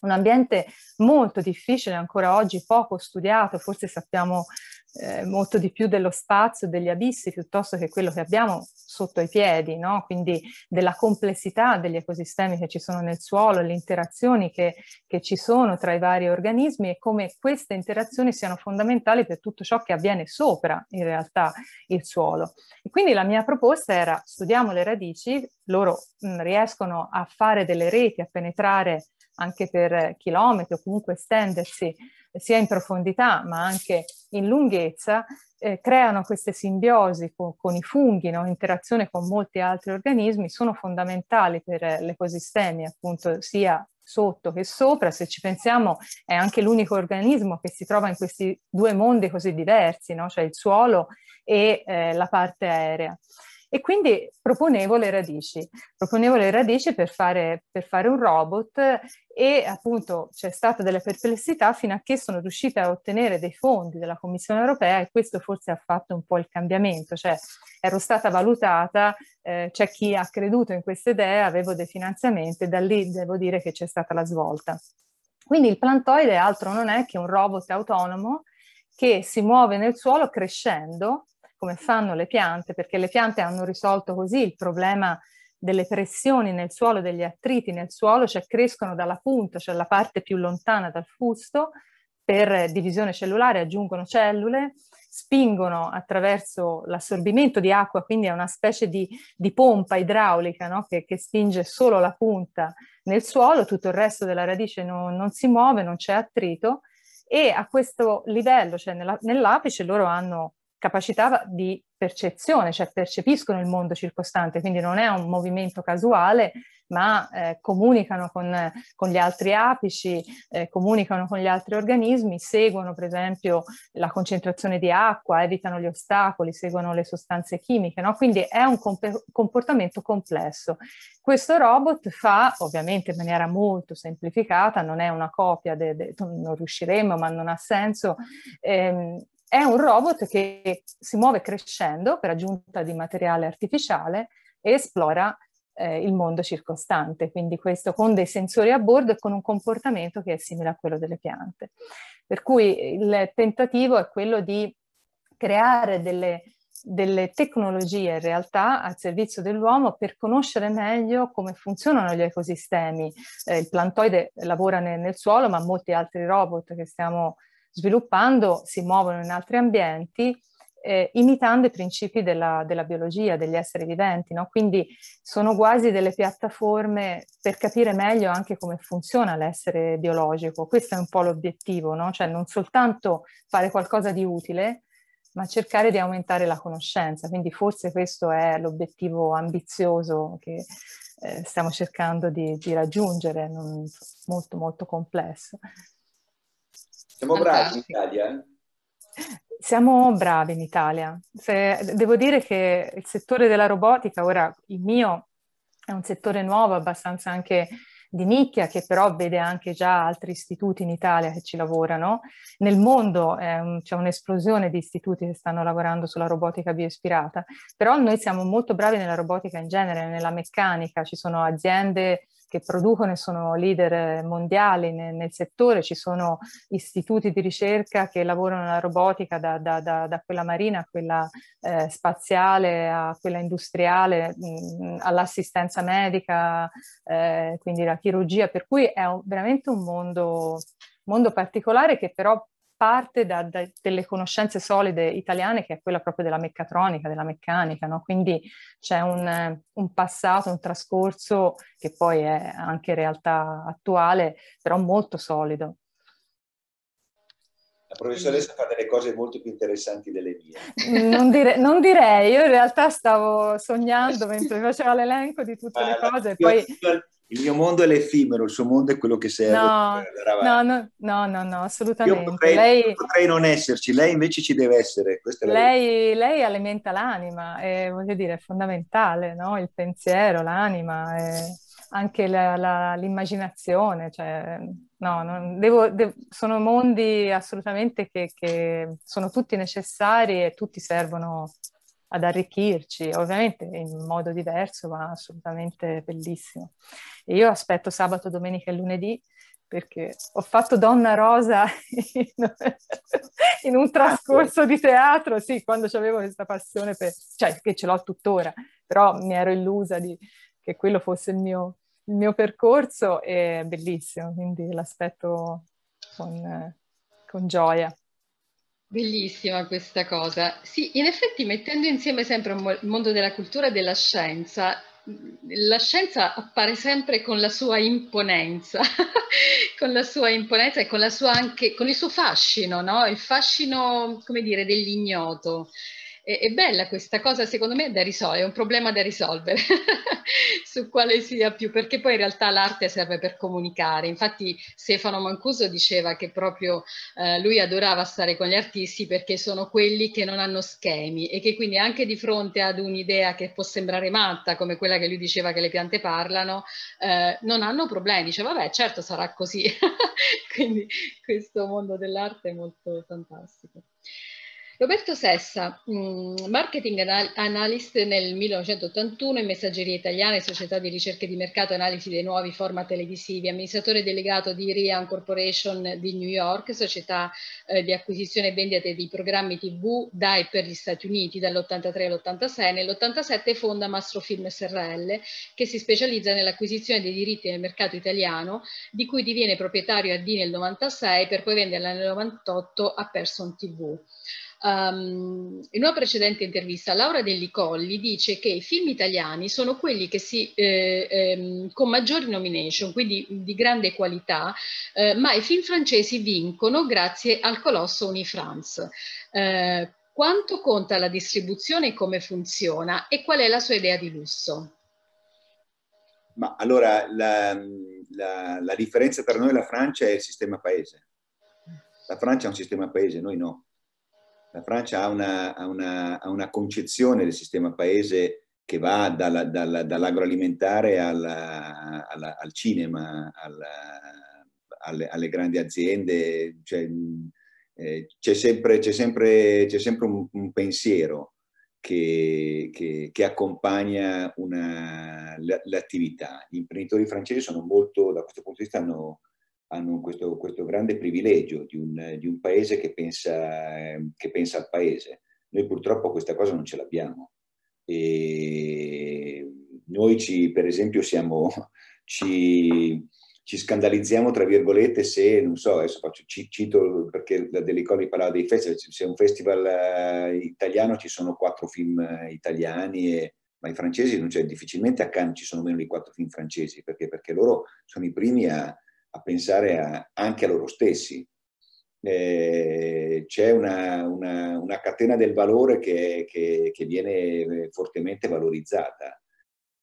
un ambiente molto difficile, ancora oggi poco studiato, forse sappiamo eh, molto di più dello spazio, degli abissi, piuttosto che quello che abbiamo sotto i piedi, no? quindi della complessità degli ecosistemi che ci sono nel suolo, le interazioni che, che ci sono tra i vari organismi e come queste interazioni siano fondamentali per tutto ciò che avviene sopra in realtà il suolo. E quindi la mia proposta era studiamo le radici, loro mh, riescono a fare delle reti, a penetrare anche per chilometri o comunque estendersi sia in profondità ma anche in lunghezza, eh, creano queste simbiosi con, con i funghi, no? in interazione con molti altri organismi, sono fondamentali per l'ecosistema, appunto sia sotto che sopra, se ci pensiamo è anche l'unico organismo che si trova in questi due mondi così diversi, no? cioè il suolo e eh, la parte aerea. E quindi proponevo le radici, proponevo le radici per fare, per fare un robot e appunto c'è stata delle perplessità fino a che sono riuscita a ottenere dei fondi della Commissione europea e questo forse ha fatto un po' il cambiamento, cioè ero stata valutata, eh, c'è chi ha creduto in questa idea, avevo dei finanziamenti e da lì devo dire che c'è stata la svolta. Quindi il plantoide altro non è che un robot autonomo che si muove nel suolo crescendo come fanno le piante, perché le piante hanno risolto così il problema delle pressioni nel suolo, degli attriti nel suolo, cioè crescono dalla punta, cioè la parte più lontana dal fusto, per divisione cellulare aggiungono cellule, spingono attraverso l'assorbimento di acqua, quindi è una specie di, di pompa idraulica no? che, che, spinge solo la punta nel suolo, tutto il resto della radice non, non si muove, non c'è attrito e a questo livello, cioè nella, nell'apice, loro hanno capacità di percezione, cioè percepiscono il mondo circostante, quindi non è un movimento casuale, ma eh, comunicano con, con, gli altri apici, eh, comunicano con gli altri organismi, seguono per esempio la concentrazione di acqua, evitano gli ostacoli, seguono le sostanze chimiche, no? quindi è un comp- comportamento complesso. Questo robot fa, ovviamente in maniera molto semplificata, non è una copia, de, de, non riusciremo, ma non ha senso, ehm, è un robot che si muove crescendo per aggiunta di materiale artificiale e esplora eh, il mondo circostante, quindi questo con dei sensori a bordo e con un comportamento che è simile a quello delle piante. Per cui il tentativo è quello di creare delle, delle tecnologie in realtà al servizio dell'uomo per conoscere meglio come funzionano gli ecosistemi. Eh, il plantoide lavora nel, nel suolo, ma molti altri robot che stiamo sviluppando si muovono in altri ambienti eh, imitando i principi della, della, biologia, degli esseri viventi, no? quindi sono quasi delle piattaforme per capire meglio anche come funziona l'essere biologico. Questo è un po' l'obiettivo, no? cioè non soltanto fare qualcosa di utile, ma cercare di aumentare la conoscenza. Quindi forse questo è l'obiettivo ambizioso che eh, stiamo cercando di, di raggiungere, non, molto molto complesso. Siamo bravi in Italia? Siamo bravi in Italia. Se, devo dire che il settore della robotica, ora il mio è un settore nuovo, abbastanza anche di nicchia, che però vede anche già altri istituti in Italia che ci lavorano. Nel mondo eh, c'è un'esplosione di istituti che stanno lavorando sulla robotica bioispirata, però noi siamo molto bravi nella robotica in genere, nella meccanica, ci sono aziende che producono e sono leader mondiali nel, nel, settore, ci sono istituti di ricerca che lavorano nella robotica da, da, da, da quella marina a quella eh, spaziale a quella industriale, mh, all'assistenza medica, eh, quindi la chirurgia, per cui è un, veramente un mondo, mondo particolare che però parte da, da, delle conoscenze solide italiane, che è quella proprio della meccatronica, della meccanica, no? quindi c'è un, un, passato, un trascorso che poi è anche realtà attuale, però molto solido. La professoressa fa delle cose molto più interessanti delle mie. Non, dire, non direi, io in realtà stavo sognando mentre faceva l'elenco di tutte ah, le cose, poi il mio mondo è l'effimero, il suo mondo è quello che serve. No, no, no, no, no, no, assolutamente. Io potrei, lei, potrei, non esserci, lei invece ci deve essere. Lei, lei, alimenta l'anima, è, voglio dire, è fondamentale, no? Il pensiero, l'anima, anche la, la, l'immaginazione, cioè, no, non, devo, devo, sono mondi assolutamente che, che sono tutti necessari e tutti servono ad arricchirci, ovviamente in modo diverso, ma assolutamente bellissimo. E io aspetto sabato, domenica e lunedì perché ho fatto Donna Rosa in, in un trascorso di teatro, sì, quando avevo questa passione, per, cioè che ce l'ho tuttora, però mi ero illusa di, che quello fosse il mio, il mio percorso e è bellissimo, quindi l'aspetto con, con gioia. Bellissima questa cosa. Sì, in effetti mettendo insieme sempre il mondo della cultura e della scienza, la scienza appare sempre con la sua imponenza, con la sua imponenza e con, sua anche, con il suo fascino, no? Il fascino, come dire, dell'ignoto. È, è bella questa cosa, secondo me, da risolvere, è un problema da risolvere su quale sia più, perché poi in realtà l'arte serve per comunicare. Infatti Stefano Mancuso diceva che proprio eh, lui adorava stare con gli artisti perché sono quelli che non hanno schemi e che quindi anche di fronte ad un'idea che può sembrare matta, come quella che lui diceva che le piante parlano, eh, non hanno problemi. Dice, vabbè, certo sarà così. quindi questo mondo dell'arte è molto fantastico. Roberto Sessa, mm, marketing analyst nel 1981 in Messaggeria Italiana Società di Ricerche di Mercato e Analisi dei Nuovi Format Televisivi, amministratore delegato di Rian Corporation di New York, società eh, di acquisizione e vendita di programmi TV da e per gli Stati Uniti dall'83 all'86. Nell'87 fonda Mastrofilm SRL che si specializza nell'acquisizione dei diritti nel mercato italiano, di cui diviene proprietario a D nel 96 per poi venderla nel 98 a Person TV. Um, in una precedente intervista Laura Delli Colli dice che i film italiani sono quelli che si, eh, ehm, con maggiori nomination, quindi di grande qualità, eh, ma i film francesi vincono grazie al colosso Unifrance. Eh, quanto conta la distribuzione come funziona e qual è la sua idea di lusso? Ma allora la, la, la, differenza tra noi e la Francia è il sistema paese. La Francia ha un sistema paese, noi no. La Francia ha una, ha una, ha una concezione del sistema paese che va dalla, dalla, dall'agroalimentare alla, alla, al cinema, alla, alle, alle, grandi aziende. Cioè, eh, c'è sempre, c'è sempre, c'è sempre un, un pensiero che, che, che accompagna una, l'attività. Gli imprenditori francesi sono molto, da questo punto di vista, hanno, hanno questo, questo, grande privilegio di un, di un paese che pensa, che pensa, al paese. Noi purtroppo questa cosa non ce l'abbiamo. E noi ci, per esempio, siamo, ci, ci scandalizziamo, tra virgolette, se, non so, adesso faccio, cito perché la Delicoli parlava dei festival, se è un festival eh, italiano ci sono quattro film eh, italiani, e, ma i francesi non c'è, difficilmente a Cannes ci sono meno di quattro film francesi, perché, perché loro sono i primi a, a pensare a, anche a loro stessi. Eh, c'è una, una, una, catena del valore che, che, che viene fortemente valorizzata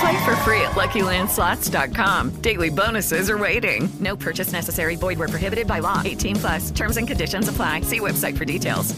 Play for free at LuckyLandSlots.com. Daily bonuses are waiting. No purchase necessary. Void were prohibited by law. 18 plus. Terms and conditions apply. See website for details.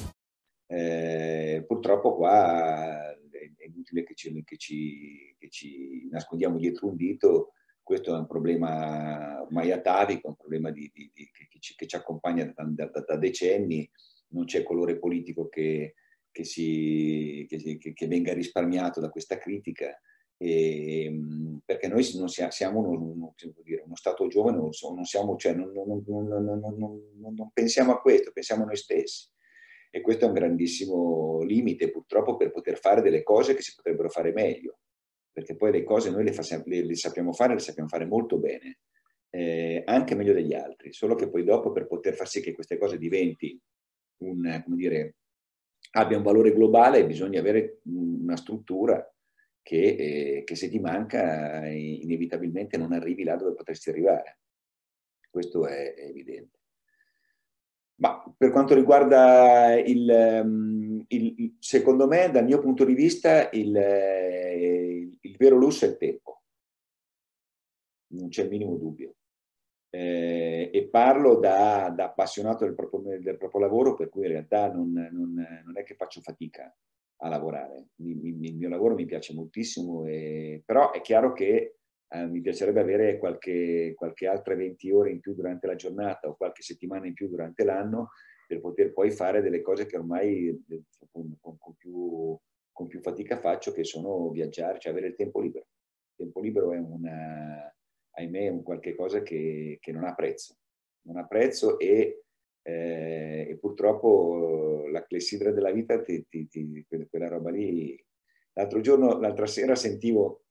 Eh, purtroppo qua è inutile che ci, che, ci, che ci, nascondiamo dietro un dito. Questo è un problema ormai atavico, un problema di, di, di, che, ci, che, ci, accompagna da, da, da, decenni. Non c'è colore politico che, si, che venga risparmiato da questa critica e, ehm, perché noi non siamo uno, dire, uno Stato giovane, non, siamo, cioè, non, non, non, pensiamo a questo, pensiamo a noi stessi. E questo è un grandissimo limite purtroppo per poter fare delle cose che si potrebbero fare meglio, perché poi le cose noi le, fa, le, le sappiamo fare, le sappiamo fare molto bene, eh, anche meglio degli altri, solo che poi dopo per poter far sì che queste cose diventi un, come dire, abbia un valore globale bisogna avere una struttura che, eh, che se ti manca inevitabilmente non arrivi là dove potresti arrivare. Questo è, è evidente. Ma per quanto riguarda il, ehm, il, secondo me, dal mio punto di vista, il, eh, il vero lusso è il tempo. Non c'è il minimo dubbio. Eh, e parlo da, da appassionato del proprio, del proprio, lavoro, per cui in realtà non, non, non è che faccio fatica a lavorare. Il mio lavoro mi piace moltissimo, e, però è chiaro che eh, mi piacerebbe avere qualche, qualche altre 20 ore in più durante la giornata o qualche settimana in più durante l'anno per poter poi fare delle cose che ormai eh, con, con, con, più, con più, fatica faccio, che sono viaggiare, cioè avere il tempo libero. Il tempo libero è una, ahimè, un qualche cosa che, che non ha prezzo. Non ha prezzo e eh, e purtroppo la clessidra della vita, ti, ti, ti, quella roba lì. L'altro giorno, l'altra sera sentivo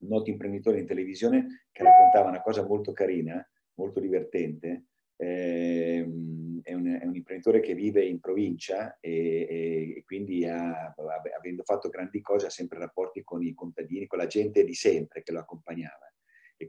un noto imprenditore in televisione che raccontava una cosa molto carina, molto divertente. Eh, è, un, è, un, imprenditore che vive in provincia e, e, e quindi ha, avendo fatto grandi cose ha sempre rapporti con i contadini, con la gente di sempre che lo accompagnava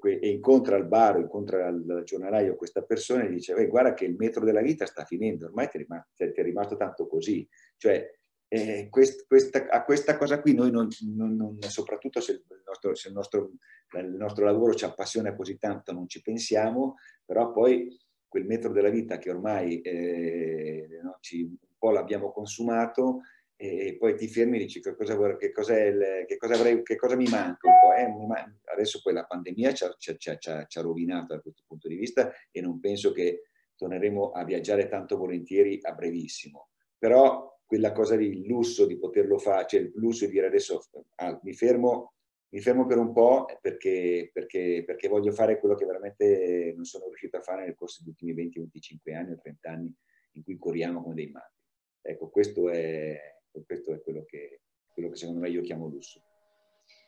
e, e incontra al bar, incontra al giornalaio questa persona e dice guarda che il metro della vita sta finendo, ormai ti è, rimasto, rimasto tanto così. Cioè eh, quest, questa, a questa cosa qui noi non, non, non soprattutto se, il nostro, se il, nostro, il nostro lavoro ci appassiona così tanto non ci pensiamo, però poi quel metro della vita che ormai eh, no, ci, un po' l'abbiamo consumato e poi ti fermi e dici che cosa, che cosa, il, che cosa, avrei, che cosa mi manca un po'. Eh, adesso poi la pandemia ci ha, ci, ci, ci ha, rovinato da questo punto di vista e non penso che torneremo a viaggiare tanto volentieri a brevissimo. Però quella cosa lì, il lusso di poterlo fare, cioè il lusso di dire adesso ah, mi, fermo, mi, fermo, per un po' perché, perché, perché, voglio fare quello che veramente non sono riuscito a fare nel corso degli ultimi 20, 25 anni o 30 anni in cui corriamo come dei matti. Ecco, questo è, questo è quello, che, quello che secondo me io chiamo lusso.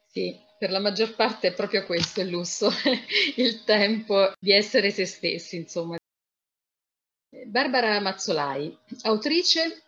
Sì, per la maggior parte è proprio questo il lusso, il tempo di essere se stessi, insomma. Barbara Mazzolai, autrice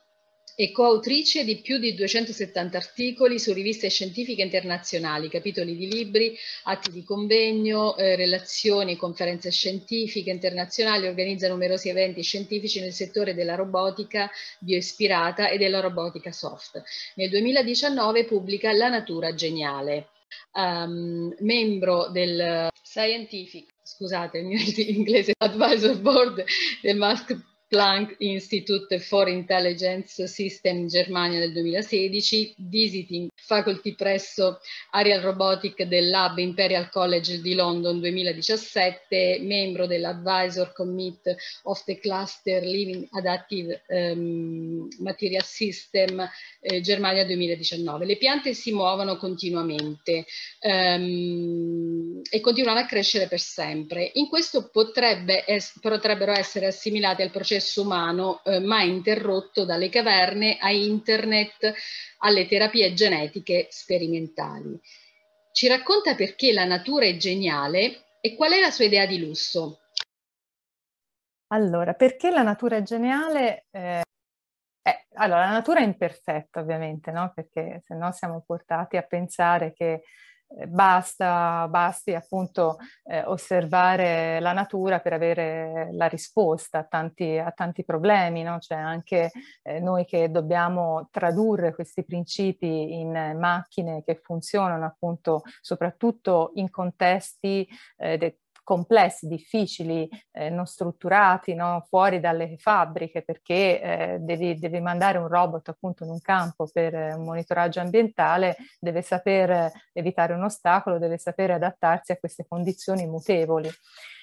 e coautrice di più di 270 articoli su riviste scientifiche internazionali, capitoli di libri, atti di convegno, eh, relazioni conferenze scientifiche internazionali, organizza numerosi eventi scientifici nel settore della robotica bioispirata e della robotica soft. Nel 2019 pubblica La natura geniale. Um, membro del Scientific, scusate il mio inglese, Advisor Board del Mask Planck Institute for Intelligence System Germania del 2016, Visiting Faculty presso Arial Robotic del Lab Imperial College di London 2017, membro dell'Advisor Commit of the Cluster Living Adaptive um, Material System eh, Germania 2019. Le piante si muovono continuamente um, e continuano a crescere per sempre. In questo potrebbe es potrebbero essere assimilate al processo processo umano eh, mai interrotto dalle caverne a internet, alle terapie genetiche sperimentali. Ci racconta perché la natura è geniale e qual è la sua idea di lusso. Allora, perché la natura è geniale? Eh, eh, allora, la natura è imperfetta ovviamente, no? perché se no siamo portati a pensare che basta, basti appunto eh, osservare la natura per avere la risposta a tanti, a tanti problemi, no? cioè anche eh, noi che dobbiamo tradurre questi principi in macchine che funzionano appunto soprattutto in contesti eh, complessi, difficili, eh, non strutturati, no? fuori dalle fabbriche, perché eh, devi, devi, mandare un robot appunto in un campo per un monitoraggio ambientale, deve saper evitare un ostacolo, deve sapere adattarsi a queste condizioni mutevoli.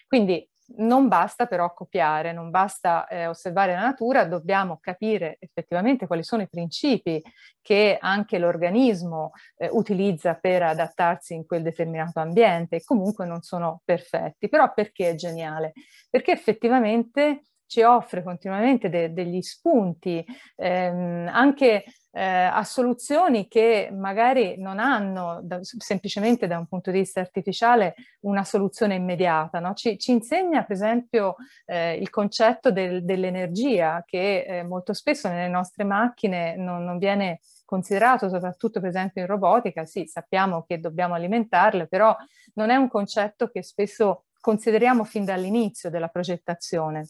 Quindi non basta però copiare, non basta eh, osservare la natura, dobbiamo capire effettivamente quali sono i principi che anche l'organismo eh, utilizza per adattarsi in quel determinato ambiente e comunque non sono perfetti. Però perché è geniale? Perché effettivamente ci offre continuamente de- degli spunti, ehm, anche eh, a soluzioni che magari non hanno da, semplicemente da un punto di vista artificiale una soluzione immediata. No? Ci, ci, insegna per esempio eh, il concetto del, dell'energia che eh, molto spesso nelle nostre macchine non, non viene considerato soprattutto per esempio in robotica, sì sappiamo che dobbiamo alimentarle, però non è un concetto che spesso consideriamo fin dall'inizio della progettazione.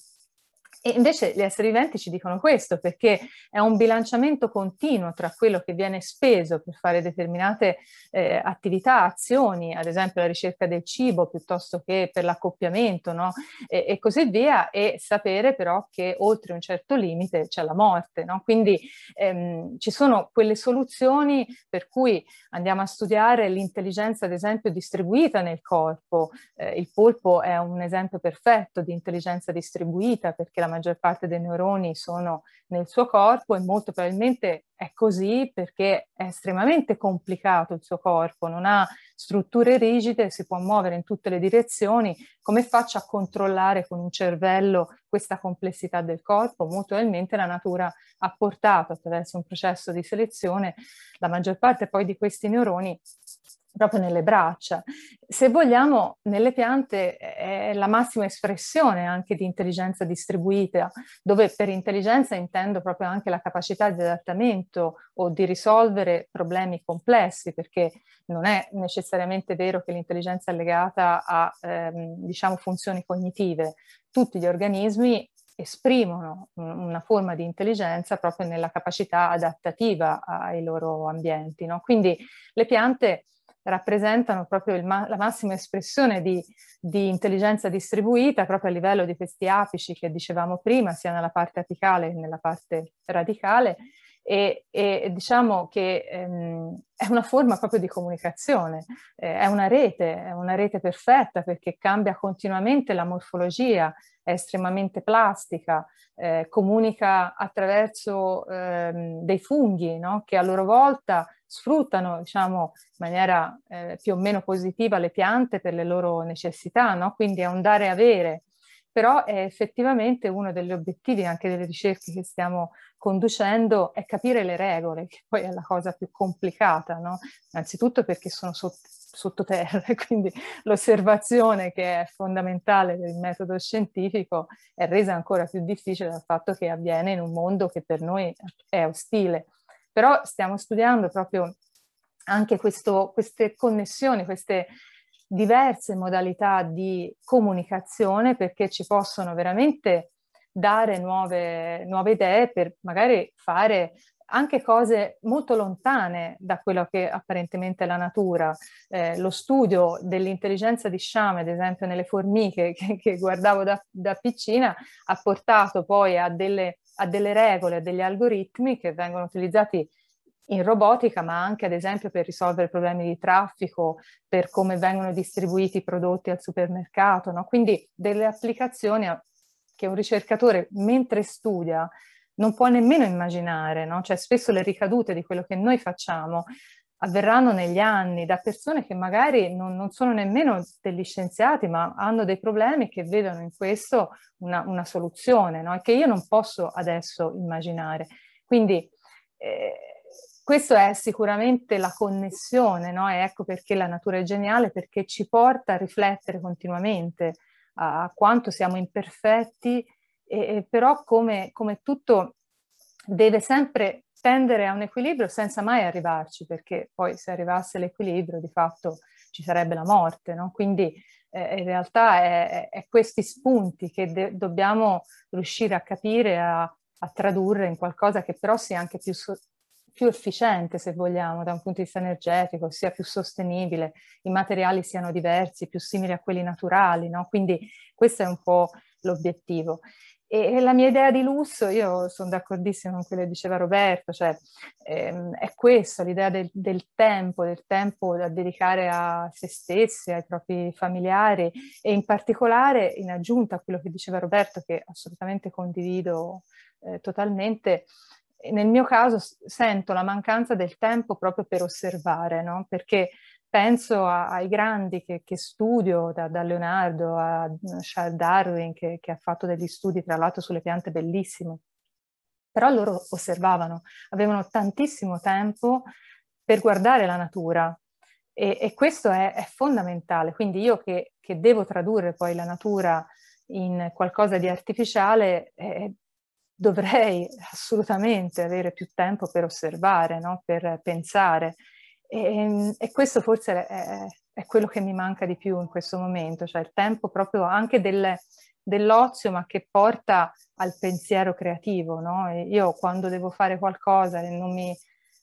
E invece gli esseri viventi ci dicono questo, perché è un bilanciamento continuo tra quello che viene speso per fare determinate eh, attività, azioni, ad esempio la ricerca del cibo, piuttosto che per l'accoppiamento, no? e, e, così via, e sapere però che oltre un certo limite c'è la morte. No? Quindi ehm, ci sono quelle soluzioni per cui andiamo a studiare l'intelligenza, ad esempio, distribuita nel corpo. Eh, il polpo è un esempio perfetto di intelligenza distribuita perché la maggior parte dei neuroni sono nel suo corpo e molto probabilmente è così perché è estremamente complicato il suo corpo, non ha strutture rigide, si può muovere in tutte le direzioni. Come faccio a controllare con un cervello questa complessità del corpo? Molto probabilmente la natura ha portato attraverso un processo di selezione la maggior parte poi di questi neuroni proprio nelle braccia. Se vogliamo, nelle piante è la massima espressione anche di intelligenza distribuita, dove per intelligenza intendo proprio anche la capacità di adattamento o di risolvere problemi complessi, perché non è necessariamente vero che l'intelligenza è legata a ehm, diciamo funzioni cognitive. Tutti gli organismi esprimono una forma di intelligenza proprio nella capacità adattativa ai loro ambienti. No? Quindi le piante rappresentano proprio ma- la massima espressione di, di, intelligenza distribuita proprio a livello di questi apici che dicevamo prima, sia nella parte apicale che nella parte radicale, e, e diciamo che ehm, è una forma proprio di comunicazione, eh, è una rete, è una rete perfetta perché cambia continuamente la morfologia, è estremamente plastica, eh, comunica attraverso ehm, dei funghi no? che a loro volta sfruttano diciamo, in maniera eh, più o meno positiva le piante per le loro necessità, no? quindi è un dare e avere però è effettivamente uno degli obiettivi anche delle ricerche che stiamo conducendo è capire le regole, che poi è la cosa più complicata, no? Innanzitutto perché sono sotto, sottoterra e quindi l'osservazione che è fondamentale del metodo scientifico è resa ancora più difficile dal fatto che avviene in un mondo che per noi è ostile. Però stiamo studiando proprio anche questo, queste connessioni, queste diverse modalità di comunicazione perché ci possono veramente dare nuove, nuove idee per magari fare anche cose molto lontane da quello che apparentemente è la natura. Eh, lo studio dell'intelligenza di sciame, ad esempio nelle formiche che, che guardavo da, da, piccina, ha portato poi a delle, a delle regole, a degli algoritmi che vengono utilizzati in robotica, ma anche ad esempio per risolvere problemi di traffico, per come vengono distribuiti i prodotti al supermercato, no? quindi delle applicazioni che un ricercatore mentre studia non può nemmeno immaginare, no? cioè spesso le ricadute di quello che noi facciamo avverranno negli anni da persone che magari non, non sono nemmeno degli scienziati, ma hanno dei problemi che vedono in questo una, una soluzione no? e che io non posso adesso immaginare. Quindi eh, questo è sicuramente la connessione, no? E ecco perché la natura è geniale, perché ci porta a riflettere continuamente a, quanto siamo imperfetti, e, e però come, come tutto deve sempre tendere a un equilibrio senza mai arrivarci, perché poi se arrivasse l'equilibrio di fatto ci sarebbe la morte, no? Quindi eh, in realtà è, è, questi spunti che de- dobbiamo riuscire a capire, a, a, tradurre in qualcosa che però sia anche più, so- più efficiente, se vogliamo, da un punto di vista energetico, sia più sostenibile, i materiali siano diversi, più simili a quelli naturali, no? Quindi questo è un po' l'obiettivo. E, la mia idea di lusso, io sono d'accordissimo con quello che diceva Roberto, cioè ehm, è questa l'idea del, del, tempo, del tempo da dedicare a se stessi, ai propri familiari e in particolare in aggiunta a quello che diceva Roberto, che assolutamente condivido eh, totalmente, nel mio caso sento la mancanza del tempo proprio per osservare, no? perché penso a, ai grandi che, che studio, da, da, Leonardo a Charles Darwin, che, che, ha fatto degli studi tra l'altro sulle piante bellissime, però loro osservavano, avevano tantissimo tempo per guardare la natura e, e questo è, è, fondamentale. Quindi io che, che, devo tradurre poi la natura in qualcosa di artificiale, eh, dovrei assolutamente avere più tempo per osservare, no? per pensare. E, e questo forse è, è, quello che mi manca di più in questo momento, cioè il tempo proprio anche del, dell'ozio, ma che porta al pensiero creativo. No? io quando devo fare qualcosa e non mi,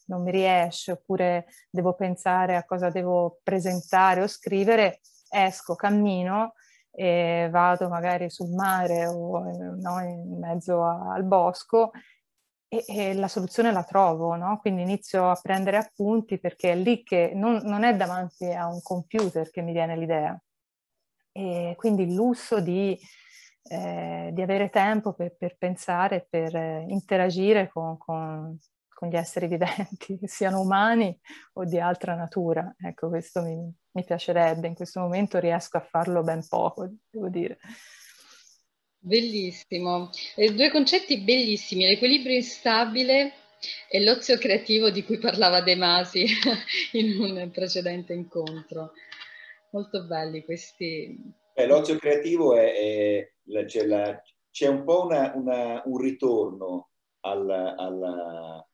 non mi riesce, oppure devo pensare a cosa devo presentare o scrivere, esco, cammino e vado magari sul mare o no, in mezzo a, al bosco e, e, la soluzione la trovo, no? Quindi inizio a prendere appunti perché è lì che non, non è davanti a un computer che mi viene l'idea. E quindi il lusso di, eh, di avere tempo per, per pensare, per eh, interagire con, con, con gli esseri viventi, siano umani o di altra natura. Ecco, questo mi, mi piacerebbe. In questo momento riesco a farlo ben poco, devo dire. Bellissimo. Eh, due concetti bellissimi, l'equilibrio instabile e l'ozio creativo di cui parlava De Masi in un precedente incontro. Dire, belli questi. Eh, l'ozio creativo è, è c'è, la, c'è, un po' una, una, un ritorno al, al,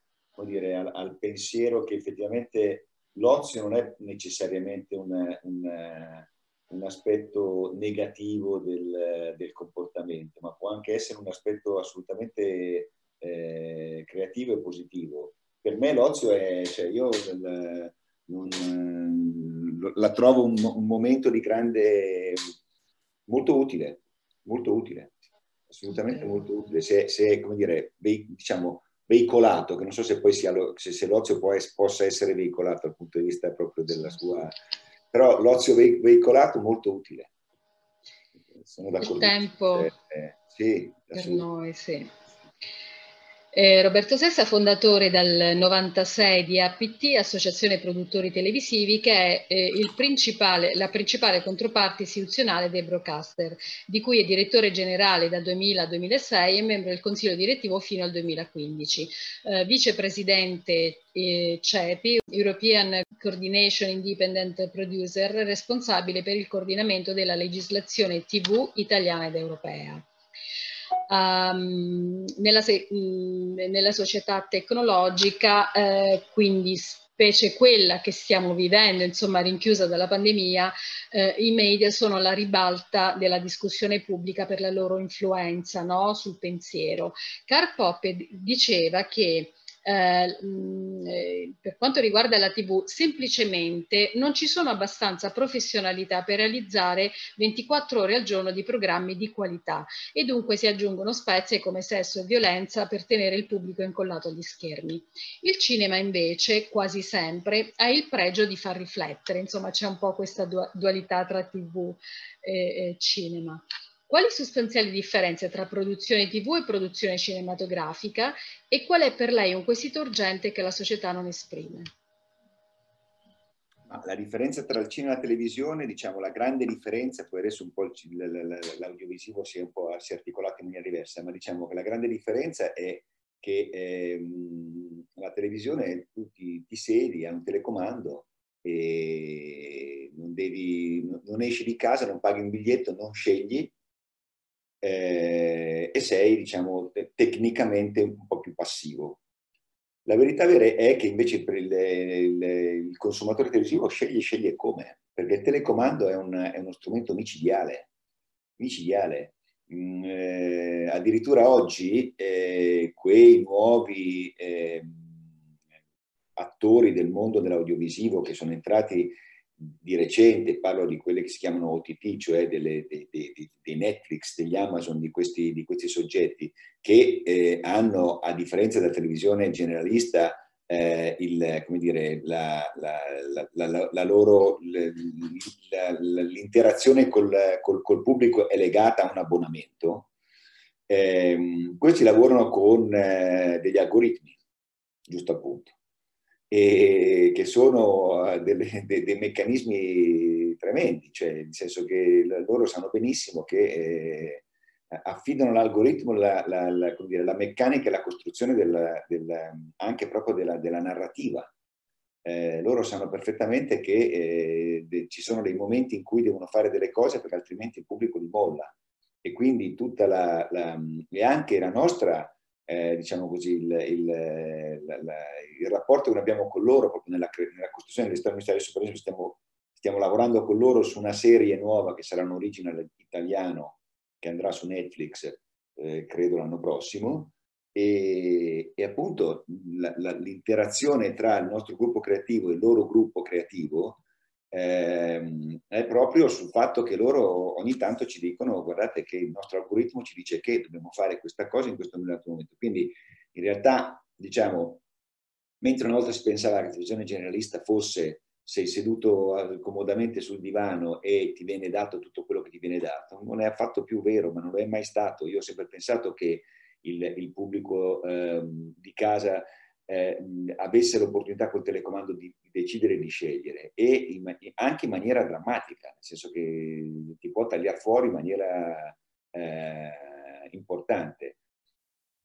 dire, al, al, pensiero che effettivamente l'ozio non è necessariamente un, un un aspetto negativo del, del, comportamento, ma può anche essere un aspetto assolutamente eh, creativo e positivo. Per me l'ozio è, cioè io il, un, la trovo un, momento di grande, molto utile, molto utile, assolutamente molto utile. Se, se come dire, diciamo, veicolato, che non so se poi sia lo, se, se l'ozio può, possa essere veicolato dal punto di vista proprio della sua però l'ozio veicolato molto utile. Sono d'accordo. Il tempo eh, eh, sì, per noi, sì. Eh, Roberto Sessa, fondatore dal 96 di APT, Associazione Produttori Televisivi, che è eh, principale, la principale controparte istituzionale dei broadcaster, di cui è direttore generale dal 2000 al 2006 e membro del consiglio direttivo fino al 2015. Eh, vicepresidente eh, CEPI, European Coordination Independent Producer, responsabile per il coordinamento della legislazione TV italiana ed europea um, nella, mh, nella, società tecnologica, eh, quindi specie quella che stiamo vivendo, insomma rinchiusa dalla pandemia, eh, i media sono la ribalta della discussione pubblica per la loro influenza no? sul pensiero. Karl Poppe diceva che eh, eh, per quanto riguarda la TV, semplicemente non ci sono abbastanza professionalità per realizzare 24 ore al giorno di programmi di qualità e dunque si aggiungono spezie come sesso e violenza per tenere il pubblico incollato agli schermi. Il cinema invece quasi sempre ha il pregio di far riflettere, insomma c'è un po' questa dualità tra TV e, e cinema. Quali sostanziali differenze tra produzione TV e produzione cinematografica e qual è per lei un quesito urgente che la società non esprime? La differenza tra il cinema e la televisione, diciamo la grande differenza, poi adesso un po' l'audiovisivo si è un po' si è articolato in maniera diversa, ma diciamo che la grande differenza è che ehm, la televisione tu ti, ti sedi, hai un telecomando e non, devi, non esci di casa, non paghi un biglietto, non scegli, eh, e sei, diciamo, tecnicamente un po' più passivo. La verità vera è che invece per il, il, il consumatore televisivo sceglie, sceglie come, perché il telecomando è, un, è uno strumento micidiale, micidiale. Mm, eh, addirittura oggi eh, quei nuovi eh, attori del mondo dell'audiovisivo che sono entrati di recente, parlo di quelle che si chiamano OTT, cioè delle, dei, dei, dei, Netflix, degli Amazon, di questi, di questi soggetti, che eh, hanno, a differenza della televisione generalista, eh, il, dire, la, la, la, la, loro l'interazione col, col, col, pubblico è legata a un abbonamento. Eh, questi lavorano con eh, degli algoritmi, giusto appunto e che sono eh, delle, dei, dei, meccanismi tremendi, cioè nel senso che loro sanno benissimo che eh, affidano l'algoritmo, la, la, la, la, meccanica e la costruzione del, del, anche proprio della, della narrativa. Eh, loro sanno perfettamente che eh, de, ci sono dei momenti in cui devono fare delle cose perché altrimenti il pubblico li molla e quindi tutta la, e anche la nostra eh, diciamo così, il, il, la, la, il, rapporto che abbiamo con loro, proprio nella, nella costruzione dell'Istituto Ministeriale Superiore, stiamo, stiamo lavorando con loro su una serie nuova che sarà un original italiano che andrà su Netflix, eh, credo l'anno prossimo, e, e appunto la, l'interazione tra il nostro gruppo creativo e il loro gruppo creativo ehm, è proprio sul fatto che loro ogni tanto ci dicono guardate che il nostro algoritmo ci dice che dobbiamo fare questa cosa in questo momento. Quindi in realtà diciamo, mentre una volta si pensava che la televisione generalista fosse sei seduto comodamente sul divano e ti viene dato tutto quello che ti viene dato, non è affatto più vero, ma non lo è mai stato. Io ho sempre pensato che il, il pubblico eh, di casa eh, avesse l'opportunità col telecomando di, di decidere e di scegliere e in, anche in maniera drammatica, nel senso che ti può tagliare fuori in maniera eh, importante.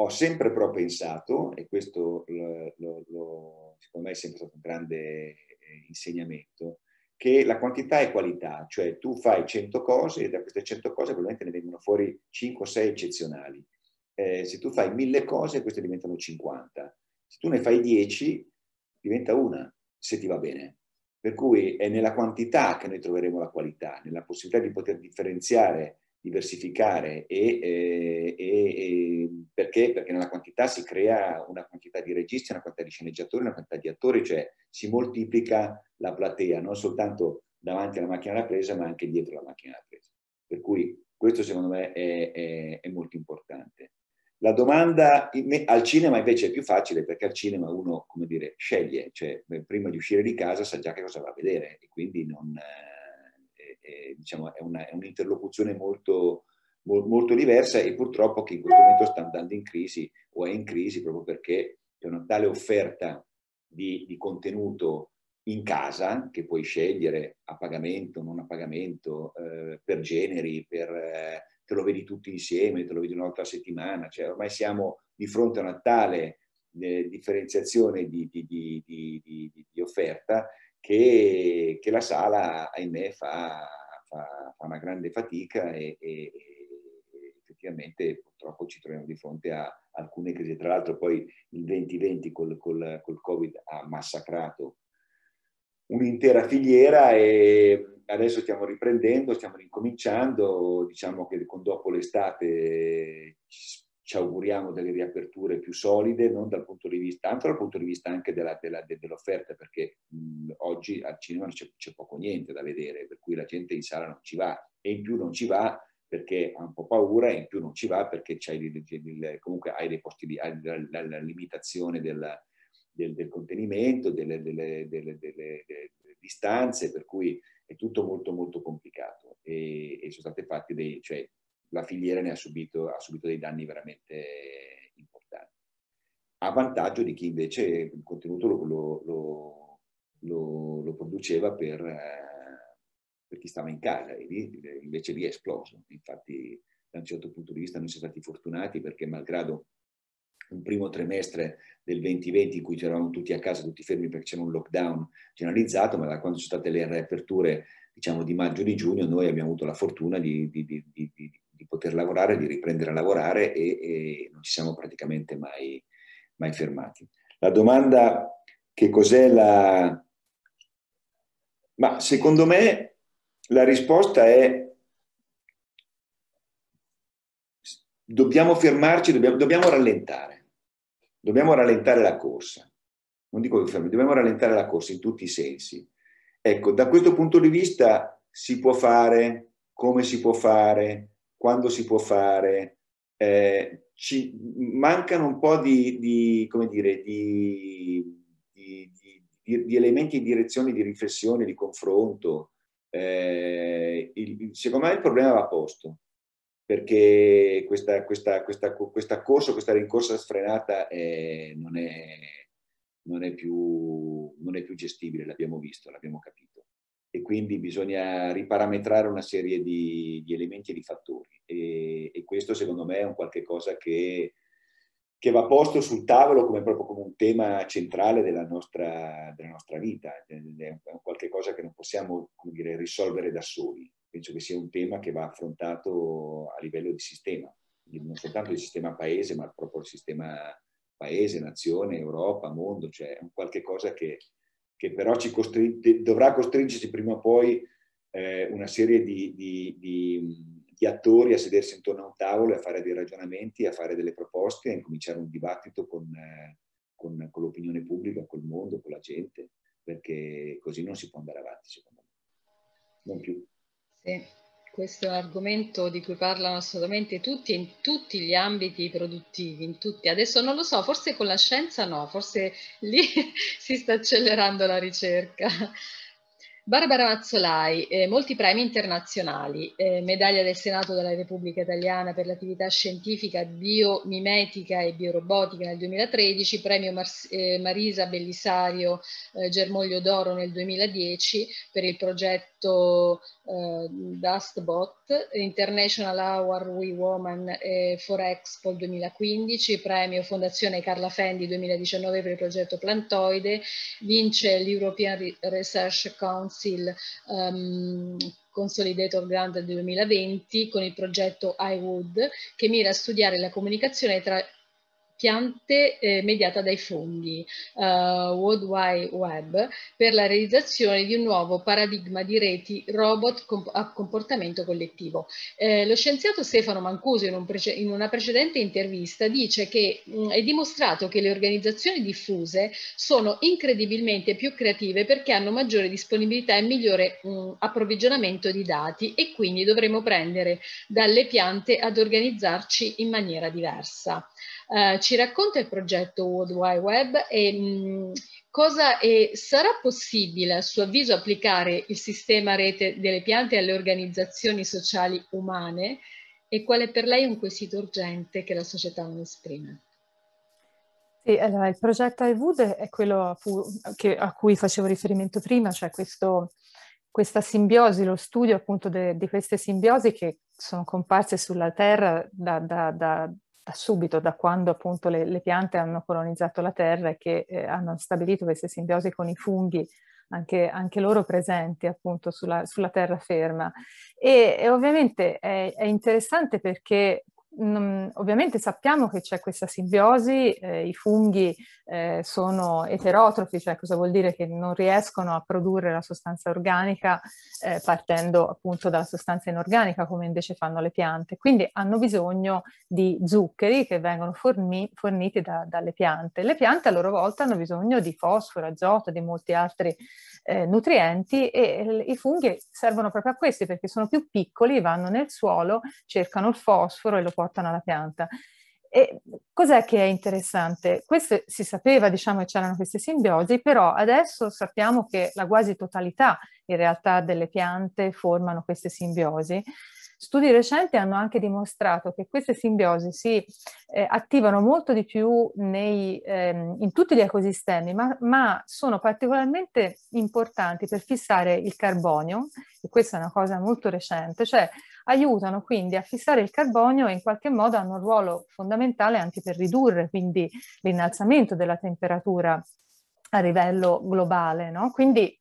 Ho sempre però pensato, e questo lo, lo, lo, secondo me è sempre stato un grande eh, insegnamento, che la quantità è qualità, cioè tu fai 100 cose e da queste 100 cose probabilmente ne vengono fuori 5 o 6 eccezionali. Eh, se tu fai 1000 cose, queste diventano 50. Se tu ne fai 10, diventa una, se ti va bene. Per cui è nella quantità che noi troveremo la qualità, nella possibilità di poter differenziare, diversificare e, eh, e, e perché? Perché nella quantità si crea una quantità di registi, una quantità di sceneggiatori, una quantità di attori, cioè si moltiplica la platea, non soltanto davanti alla macchina da presa, ma anche dietro la macchina da presa. Per cui questo secondo me è, è, è molto importante. La domanda al cinema invece è più facile perché al cinema uno, come dire, sceglie, cioè prima di uscire di casa sa già che cosa va a vedere e quindi non, eh, diciamo, è, una, è un'interlocuzione molto, molto diversa e purtroppo che in questo momento sta andando in crisi o è in crisi proprio perché c'è una tale offerta di, di contenuto in casa che puoi scegliere a pagamento, non a pagamento, eh, per generi, per... Eh, te lo vedi tutti insieme, te lo vedi una volta a settimana, cioè ormai siamo di fronte a una tale eh, differenziazione di, di, di, di offerta che, che, la sala, ahimè, fa, fa, fa una grande fatica e, e, e, effettivamente purtroppo ci troviamo di fronte a alcune crisi. Tra l'altro poi il 2020 col, col, col Covid ha massacrato un'intera filiera e adesso stiamo riprendendo, stiamo ricominciando, diciamo che con dopo l'estate ci auguriamo delle riaperture più solide, non dal punto di vista, tanto dal punto di vista anche della, della, dell'offerta, perché mh, oggi al cinema c'è, c'è, poco niente da vedere, per cui la gente in sala non ci va e in più non ci va perché ha un po' paura e in più non ci va perché il, il, comunque hai dei posti di, la, la, la limitazione del, del, del contenimento, delle, delle, delle, delle distanze, per cui è tutto molto molto complicato e, e sono state fatte dei, cioè la filiera ne ha subito, ha subito dei danni veramente importanti. A vantaggio di chi invece il contenuto lo, lo, lo, lo, produceva per, eh, per, chi stava in casa e lì, invece lì è esploso. Infatti da un certo punto di vista noi siamo stati fortunati perché malgrado un primo trimestre del 2020 in cui c'eravamo tutti a casa, tutti fermi perché c'era un lockdown generalizzato, ma da quando sono state le riaperture diciamo di maggio e di giugno noi abbiamo avuto la fortuna di, di, di, di poter lavorare, di riprendere a lavorare e, e non ci siamo praticamente mai, mai, fermati. La domanda che cos'è la... Ma secondo me la risposta è dobbiamo fermarci, dobbiamo, dobbiamo rallentare dobbiamo rallentare la corsa. Non dico fermi, dobbiamo rallentare la corsa in tutti i sensi. Ecco, da questo punto di vista si può fare, come si può fare, quando si può fare. Eh, ci mancano un po' di, di come dire, di, di, di, elementi in direzione di riflessione, di confronto. Eh, il, secondo me il problema va posto perché questa, questa, questa, questa corsa, questa rincorsa sfrenata è, non, è, non, è più, non, è, più, gestibile, l'abbiamo visto, l'abbiamo capito. E quindi bisogna riparametrare una serie di, di elementi e di fattori. E, e, questo secondo me è un qualche cosa che che va posto sul tavolo come proprio come un tema centrale della nostra, della nostra vita, è qualcosa che non possiamo dire, risolvere da soli. Penso che sia un tema che va affrontato a livello di sistema, non soltanto il sistema paese, ma proprio il sistema paese, nazione, Europa, mondo, cioè è un qualche cosa che, che però costri- dovrà costringerci prima o poi eh, una serie di, di, di gli attori a sedersi intorno a un tavolo e a fare dei ragionamenti, a fare delle proposte, a incominciare un dibattito con, eh, con, con l'opinione pubblica, col mondo, con la gente, perché così non si può andare avanti, secondo me. Non più. Sì, questo è un argomento di cui parlano assolutamente tutti, in tutti gli ambiti produttivi, in tutti. Adesso non lo so, forse con la scienza no, forse lì si sta accelerando la ricerca. Barbara Mazzolai, eh, molti premi internazionali, eh, medaglia del Senato della Repubblica Italiana per l'attività scientifica biomimetica e biorobotica nel 2013, premio Mar eh, Marisa Bellisario eh, Germoglio d'Oro nel 2010 per il progetto eh, Dustbot, International Hour We Woman eh, for Expo 2015, premio Fondazione Carla Fendi 2019 per il progetto Plantoide, vince l'European Research Council um, Consolidator Grant 2020 con il progetto iWood che mira a studiare la comunicazione tra piante eh, mediata dai funghi uh, World Wide Web per la realizzazione di un nuovo paradigma di reti robot comp a comportamento collettivo. Eh, lo scienziato Stefano Mancuso in, un in una precedente intervista dice che mh, mm, è dimostrato che le organizzazioni diffuse sono incredibilmente più creative perché hanno maggiore disponibilità e migliore mh, mm, approvvigionamento di dati e quindi dovremo prendere dalle piante ad organizzarci in maniera diversa. Uh, ci racconta il progetto World Wide Web e mh, cosa è, sarà possibile a suo avviso applicare il sistema rete delle piante alle organizzazioni sociali umane e qual è per lei un quesito urgente che la società non esprime? Sì, allora, il progetto iWood è quello a cui, che, a cui facevo riferimento prima, cioè questo, questa simbiosi, lo studio appunto di queste simbiosi che sono comparse sulla Terra da, da, da subito, da quando appunto le, le, piante hanno colonizzato la terra e che eh, hanno stabilito queste simbiosi con i funghi, anche, anche loro presenti appunto sulla, sulla terraferma. E, e ovviamente è, è, interessante perché ovviamente sappiamo che c'è questa simbiosi, eh, i funghi eh, sono eterotrofi, cioè cosa vuol dire che non riescono a produrre la sostanza organica eh, partendo appunto dalla sostanza inorganica come invece fanno le piante, quindi hanno bisogno di zuccheri che vengono forni, forniti da, dalle piante. Le piante a loro volta hanno bisogno di fosforo, azoto, di molti altri eh, nutrienti e i funghi servono proprio a questi perché sono più piccoli, vanno nel suolo, cercano il fosforo e lo portano alla pianta. E cos'è che è interessante? Questo si sapeva, diciamo, che c'erano queste simbiosi, però adesso sappiamo che la quasi totalità in realtà delle piante formano queste simbiosi Studi recenti hanno anche dimostrato che queste simbiosi si eh, attivano molto di più nei, ehm, in tutti gli ecosistemi, ma, ma, sono particolarmente importanti per fissare il carbonio, e questa è una cosa molto recente, cioè aiutano quindi a fissare il carbonio e in qualche modo hanno un ruolo fondamentale anche per ridurre quindi l'innalzamento della temperatura a livello globale, no? Quindi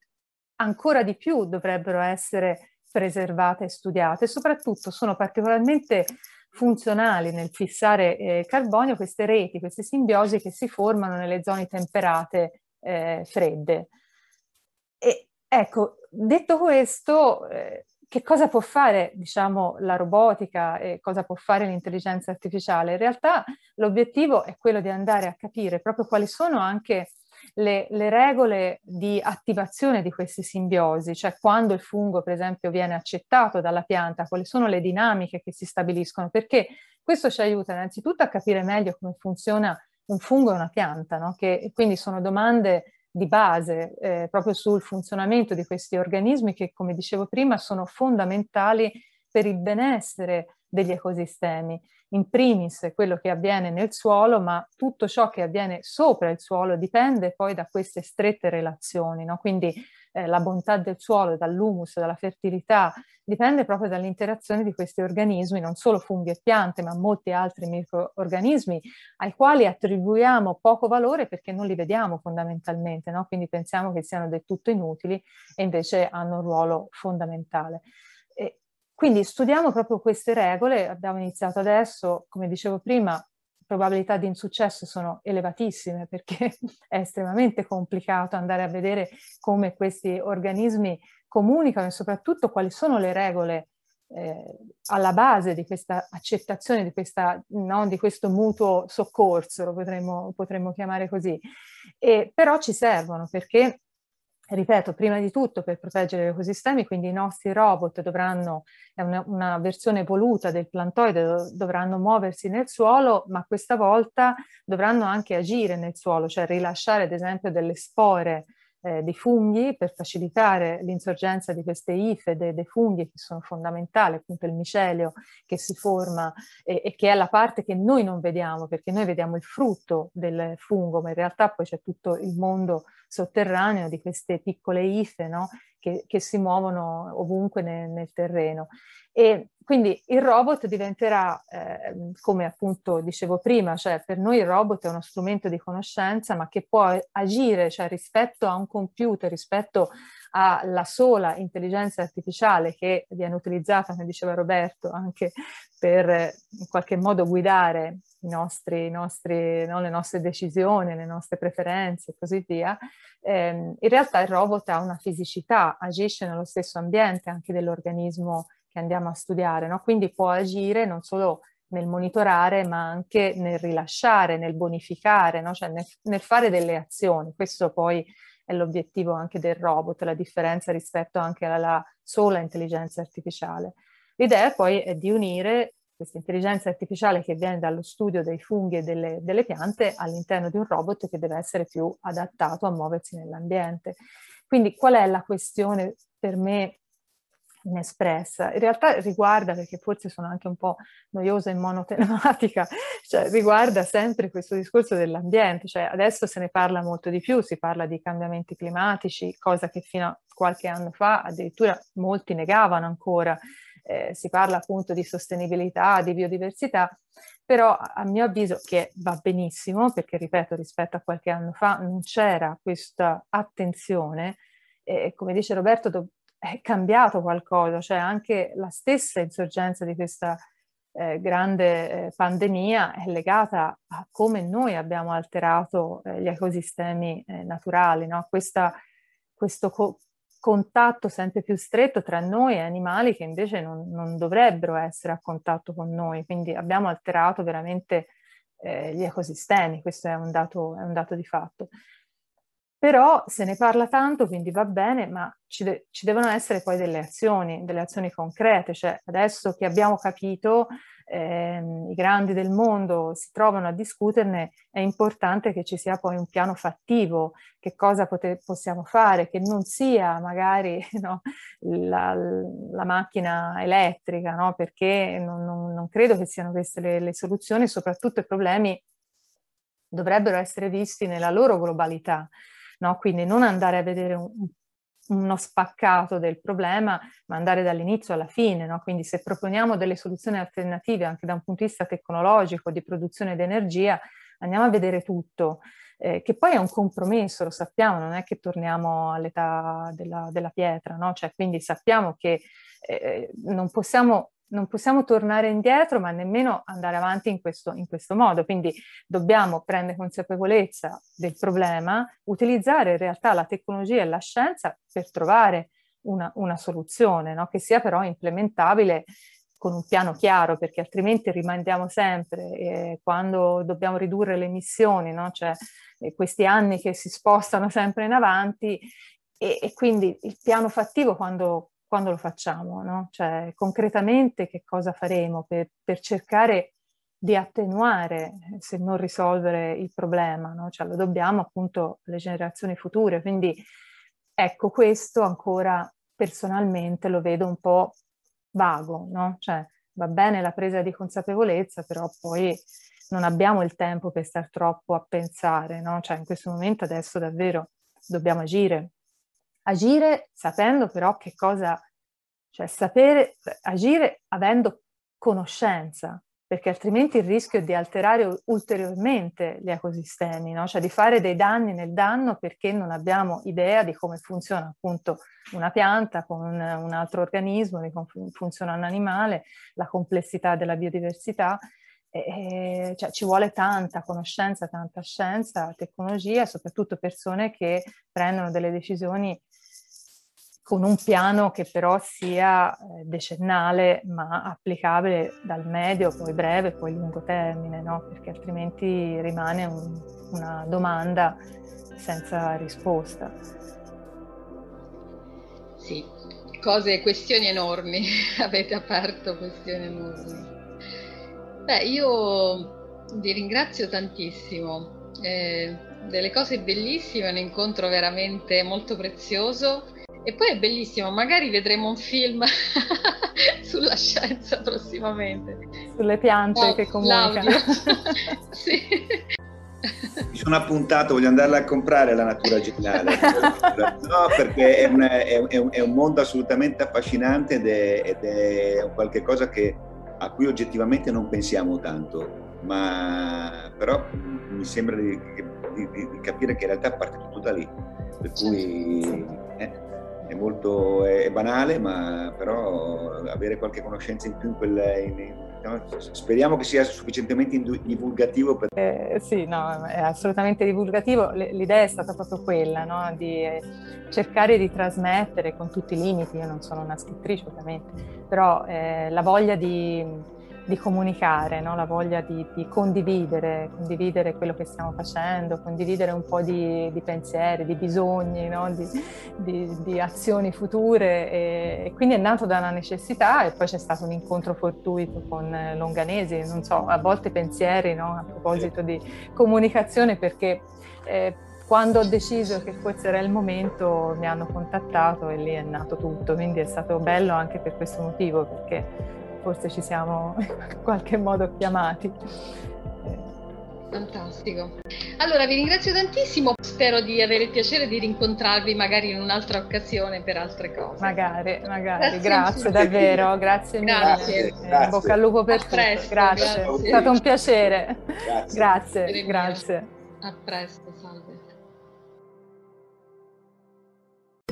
ancora di più dovrebbero essere preservate e studiate e soprattutto sono particolarmente funzionali nel fissare eh, carbonio queste reti, queste simbiosi che si formano nelle zone temperate eh, fredde. E ecco, detto questo, eh, che cosa può fare, diciamo, la robotica e cosa può fare l'intelligenza artificiale? In realtà l'obiettivo è quello di andare a capire proprio quali sono anche le, le, regole di attivazione di queste simbiosi, cioè quando il fungo per esempio viene accettato dalla pianta, quali sono le dinamiche che si stabiliscono, perché questo ci aiuta innanzitutto a capire meglio come funziona un fungo e una pianta, no? che quindi sono domande di base eh, proprio sul funzionamento di questi organismi che, come dicevo prima, sono fondamentali per il benessere degli ecosistemi in primis quello che avviene nel suolo, ma tutto ciò che avviene sopra il suolo dipende poi da queste strette relazioni. No? Quindi eh, la bontà del suolo, dall'humus, dalla fertilità, dipende proprio dall'interazione di questi organismi, non solo funghi e piante, ma molti altri microorganismi ai quali attribuiamo poco valore perché non li vediamo fondamentalmente, no? quindi pensiamo che siano del tutto inutili e invece hanno un ruolo fondamentale. Quindi studiamo proprio queste regole, abbiamo iniziato adesso, come dicevo prima, probabilità di insuccesso sono elevatissime perché è estremamente complicato andare a vedere come questi organismi comunicano e soprattutto quali sono le regole eh, alla base di questa accettazione, di, questa, no, di questo mutuo soccorso, lo potremmo, potremmo chiamare così. E, però ci servono perché ripeto, prima di tutto per proteggere gli ecosistemi, quindi i nostri robot dovranno, è una, una versione evoluta del plantoide, dovranno muoversi nel suolo, ma questa volta dovranno anche agire nel suolo, cioè rilasciare ad esempio delle spore eh, di funghi per facilitare l'insorgenza di queste ife dei, dei, funghi che sono fondamentali, appunto il micelio che si forma e, e, che è la parte che noi non vediamo, perché noi vediamo il frutto del fungo, ma in realtà poi c'è tutto il mondo sotterraneo di queste piccole ife no? Che, che, si muovono ovunque nel, nel terreno. E quindi il robot diventerà, eh, come appunto dicevo prima, cioè per noi il robot è uno strumento di conoscenza, ma che può agire cioè, rispetto a un computer, rispetto alla sola intelligenza artificiale che viene utilizzata, come diceva Roberto, anche per in qualche modo guidare nostri, i nostri, no, le nostre decisioni, le nostre preferenze e così via, eh, in realtà il robot ha una fisicità, agisce nello stesso ambiente anche dell'organismo che andiamo a studiare, no? quindi può agire non solo nel monitorare, ma anche nel rilasciare, nel bonificare, no? cioè nel, nel, fare delle azioni. Questo poi è l'obiettivo anche del robot, la differenza rispetto anche alla sola intelligenza artificiale. L'idea poi è di unire questa intelligenza artificiale che viene dallo studio dei funghi e delle, delle piante all'interno di un robot che deve essere più adattato a muoversi nell'ambiente. Quindi qual è la questione per me inespressa. In realtà riguarda, perché forse sono anche un po' noiosa e monotematica, cioè riguarda sempre questo discorso dell'ambiente, cioè adesso se ne parla molto di più, si parla di cambiamenti climatici, cosa che fino a qualche anno fa addirittura molti negavano ancora, eh, si parla appunto di sostenibilità, di biodiversità, però a mio avviso che va benissimo, perché ripeto, rispetto a qualche anno fa non c'era questa attenzione, e come dice Roberto, do- è cambiato qualcosa, cioè anche la stessa insorgenza di questa eh, grande eh, pandemia è legata a come noi abbiamo alterato eh, gli ecosistemi eh, naturali, no? Questa, questo co- contatto sempre più stretto tra noi e animali che invece non, non, dovrebbero essere a contatto con noi, quindi abbiamo alterato veramente eh, gli ecosistemi, questo è un dato, è un dato di fatto. Però se ne parla tanto, quindi va bene, ma ci, de- ci, devono essere poi delle azioni, delle azioni concrete. Cioè adesso che abbiamo capito, ehm, i grandi del mondo si trovano a discuterne, è importante che ci sia poi un piano fattivo, che cosa pote- possiamo fare, che non sia magari no, la, la, macchina elettrica, no? perché non, non, non, credo che siano queste le, le soluzioni, soprattutto i problemi dovrebbero essere visti nella loro globalità no? Quindi non andare a vedere un, uno spaccato del problema, ma andare dall'inizio alla fine, no? Quindi se proponiamo delle soluzioni alternative anche da un punto di vista tecnologico, di produzione di energia, andiamo a vedere tutto. Eh, che poi è un compromesso, lo sappiamo, non è che torniamo all'età della, della pietra, no? Cioè, quindi sappiamo che eh, non possiamo non possiamo tornare indietro, ma nemmeno andare avanti in questo, in questo modo. Quindi dobbiamo prendere consapevolezza del problema, utilizzare in realtà la tecnologia e la scienza per trovare una, una soluzione, no? che sia però implementabile con un piano chiaro, perché altrimenti rimandiamo sempre eh, quando dobbiamo ridurre le emissioni, no? cioè eh, questi anni che si spostano sempre in avanti e, e quindi il piano fattivo quando, quando lo facciamo, no? Cioè concretamente che cosa faremo per, per cercare di attenuare, se non risolvere il problema, no? Cioè lo dobbiamo appunto alle generazioni future. Quindi ecco, questo ancora personalmente lo vedo un po' vago, no? Cioè va bene la presa di consapevolezza, però poi non abbiamo il tempo per stare troppo a pensare, no? Cioè in questo momento adesso davvero dobbiamo agire agire sapendo però che cosa, cioè sapere, agire avendo conoscenza, perché altrimenti il rischio è di alterare ulteriormente gli ecosistemi, no? cioè di fare dei danni nel danno perché non abbiamo idea di come funziona appunto una pianta con un, un altro organismo, di come funziona un animale, la complessità della biodiversità. E, cioè, ci vuole tanta conoscenza, tanta scienza, tecnologia, soprattutto persone che prendono delle decisioni con un piano che però sia eh, decennale ma applicabile dal medio, poi breve, poi lungo termine, no? perché altrimenti rimane un, una domanda senza risposta. Sì, cose, questioni enormi, avete aperto questioni enormi. Beh, io vi ringrazio tantissimo, eh, delle cose bellissime, un incontro veramente molto prezioso e poi è bellissimo, magari vedremo un film sulla scienza prossimamente. Sulle piante no, che comunicano. sì. Mi sono appuntato, voglio andarla a comprare la natura geniale. no, perché è un, è, un, è un, mondo assolutamente affascinante ed è, ed è qualche cosa che, a cui oggettivamente non pensiamo tanto, ma però mi sembra di, di, di capire che in realtà parte tutto da lì. Per cui... Eh, è molto è banale, ma però avere qualche conoscenza in più in quel... In, no, speriamo che sia sufficientemente divulgativo. Per... Eh, sì, no, è assolutamente divulgativo. L'idea è stata proprio quella, no? di cercare di trasmettere con tutti i limiti, io non sono una scrittrice ovviamente, però eh, la voglia di di comunicare, no? la voglia di, di, condividere, condividere quello che stiamo facendo, condividere un po' di, di pensieri, di bisogni, no? di, di, azioni future. E, e, quindi è nato da una necessità e poi c'è stato un incontro fortuito con Longanesi, non so, a volte pensieri no? a proposito di comunicazione perché... Eh, quando ho deciso che forse era il momento mi hanno contattato e lì è nato tutto, quindi è stato bello anche per questo motivo, perché forse ci siamo in qualche modo chiamati. Fantastico. Allora vi ringrazio tantissimo, spero di avere il piacere di rincontrarvi magari in un'altra occasione per altre cose. Magari, magari, grazie, grazie davvero, grazie mille. Grazie, grazie. bocca al lupo per presto, grazie. grazie. È stato un piacere. Grazie, grazie. grazie. A presto, salve.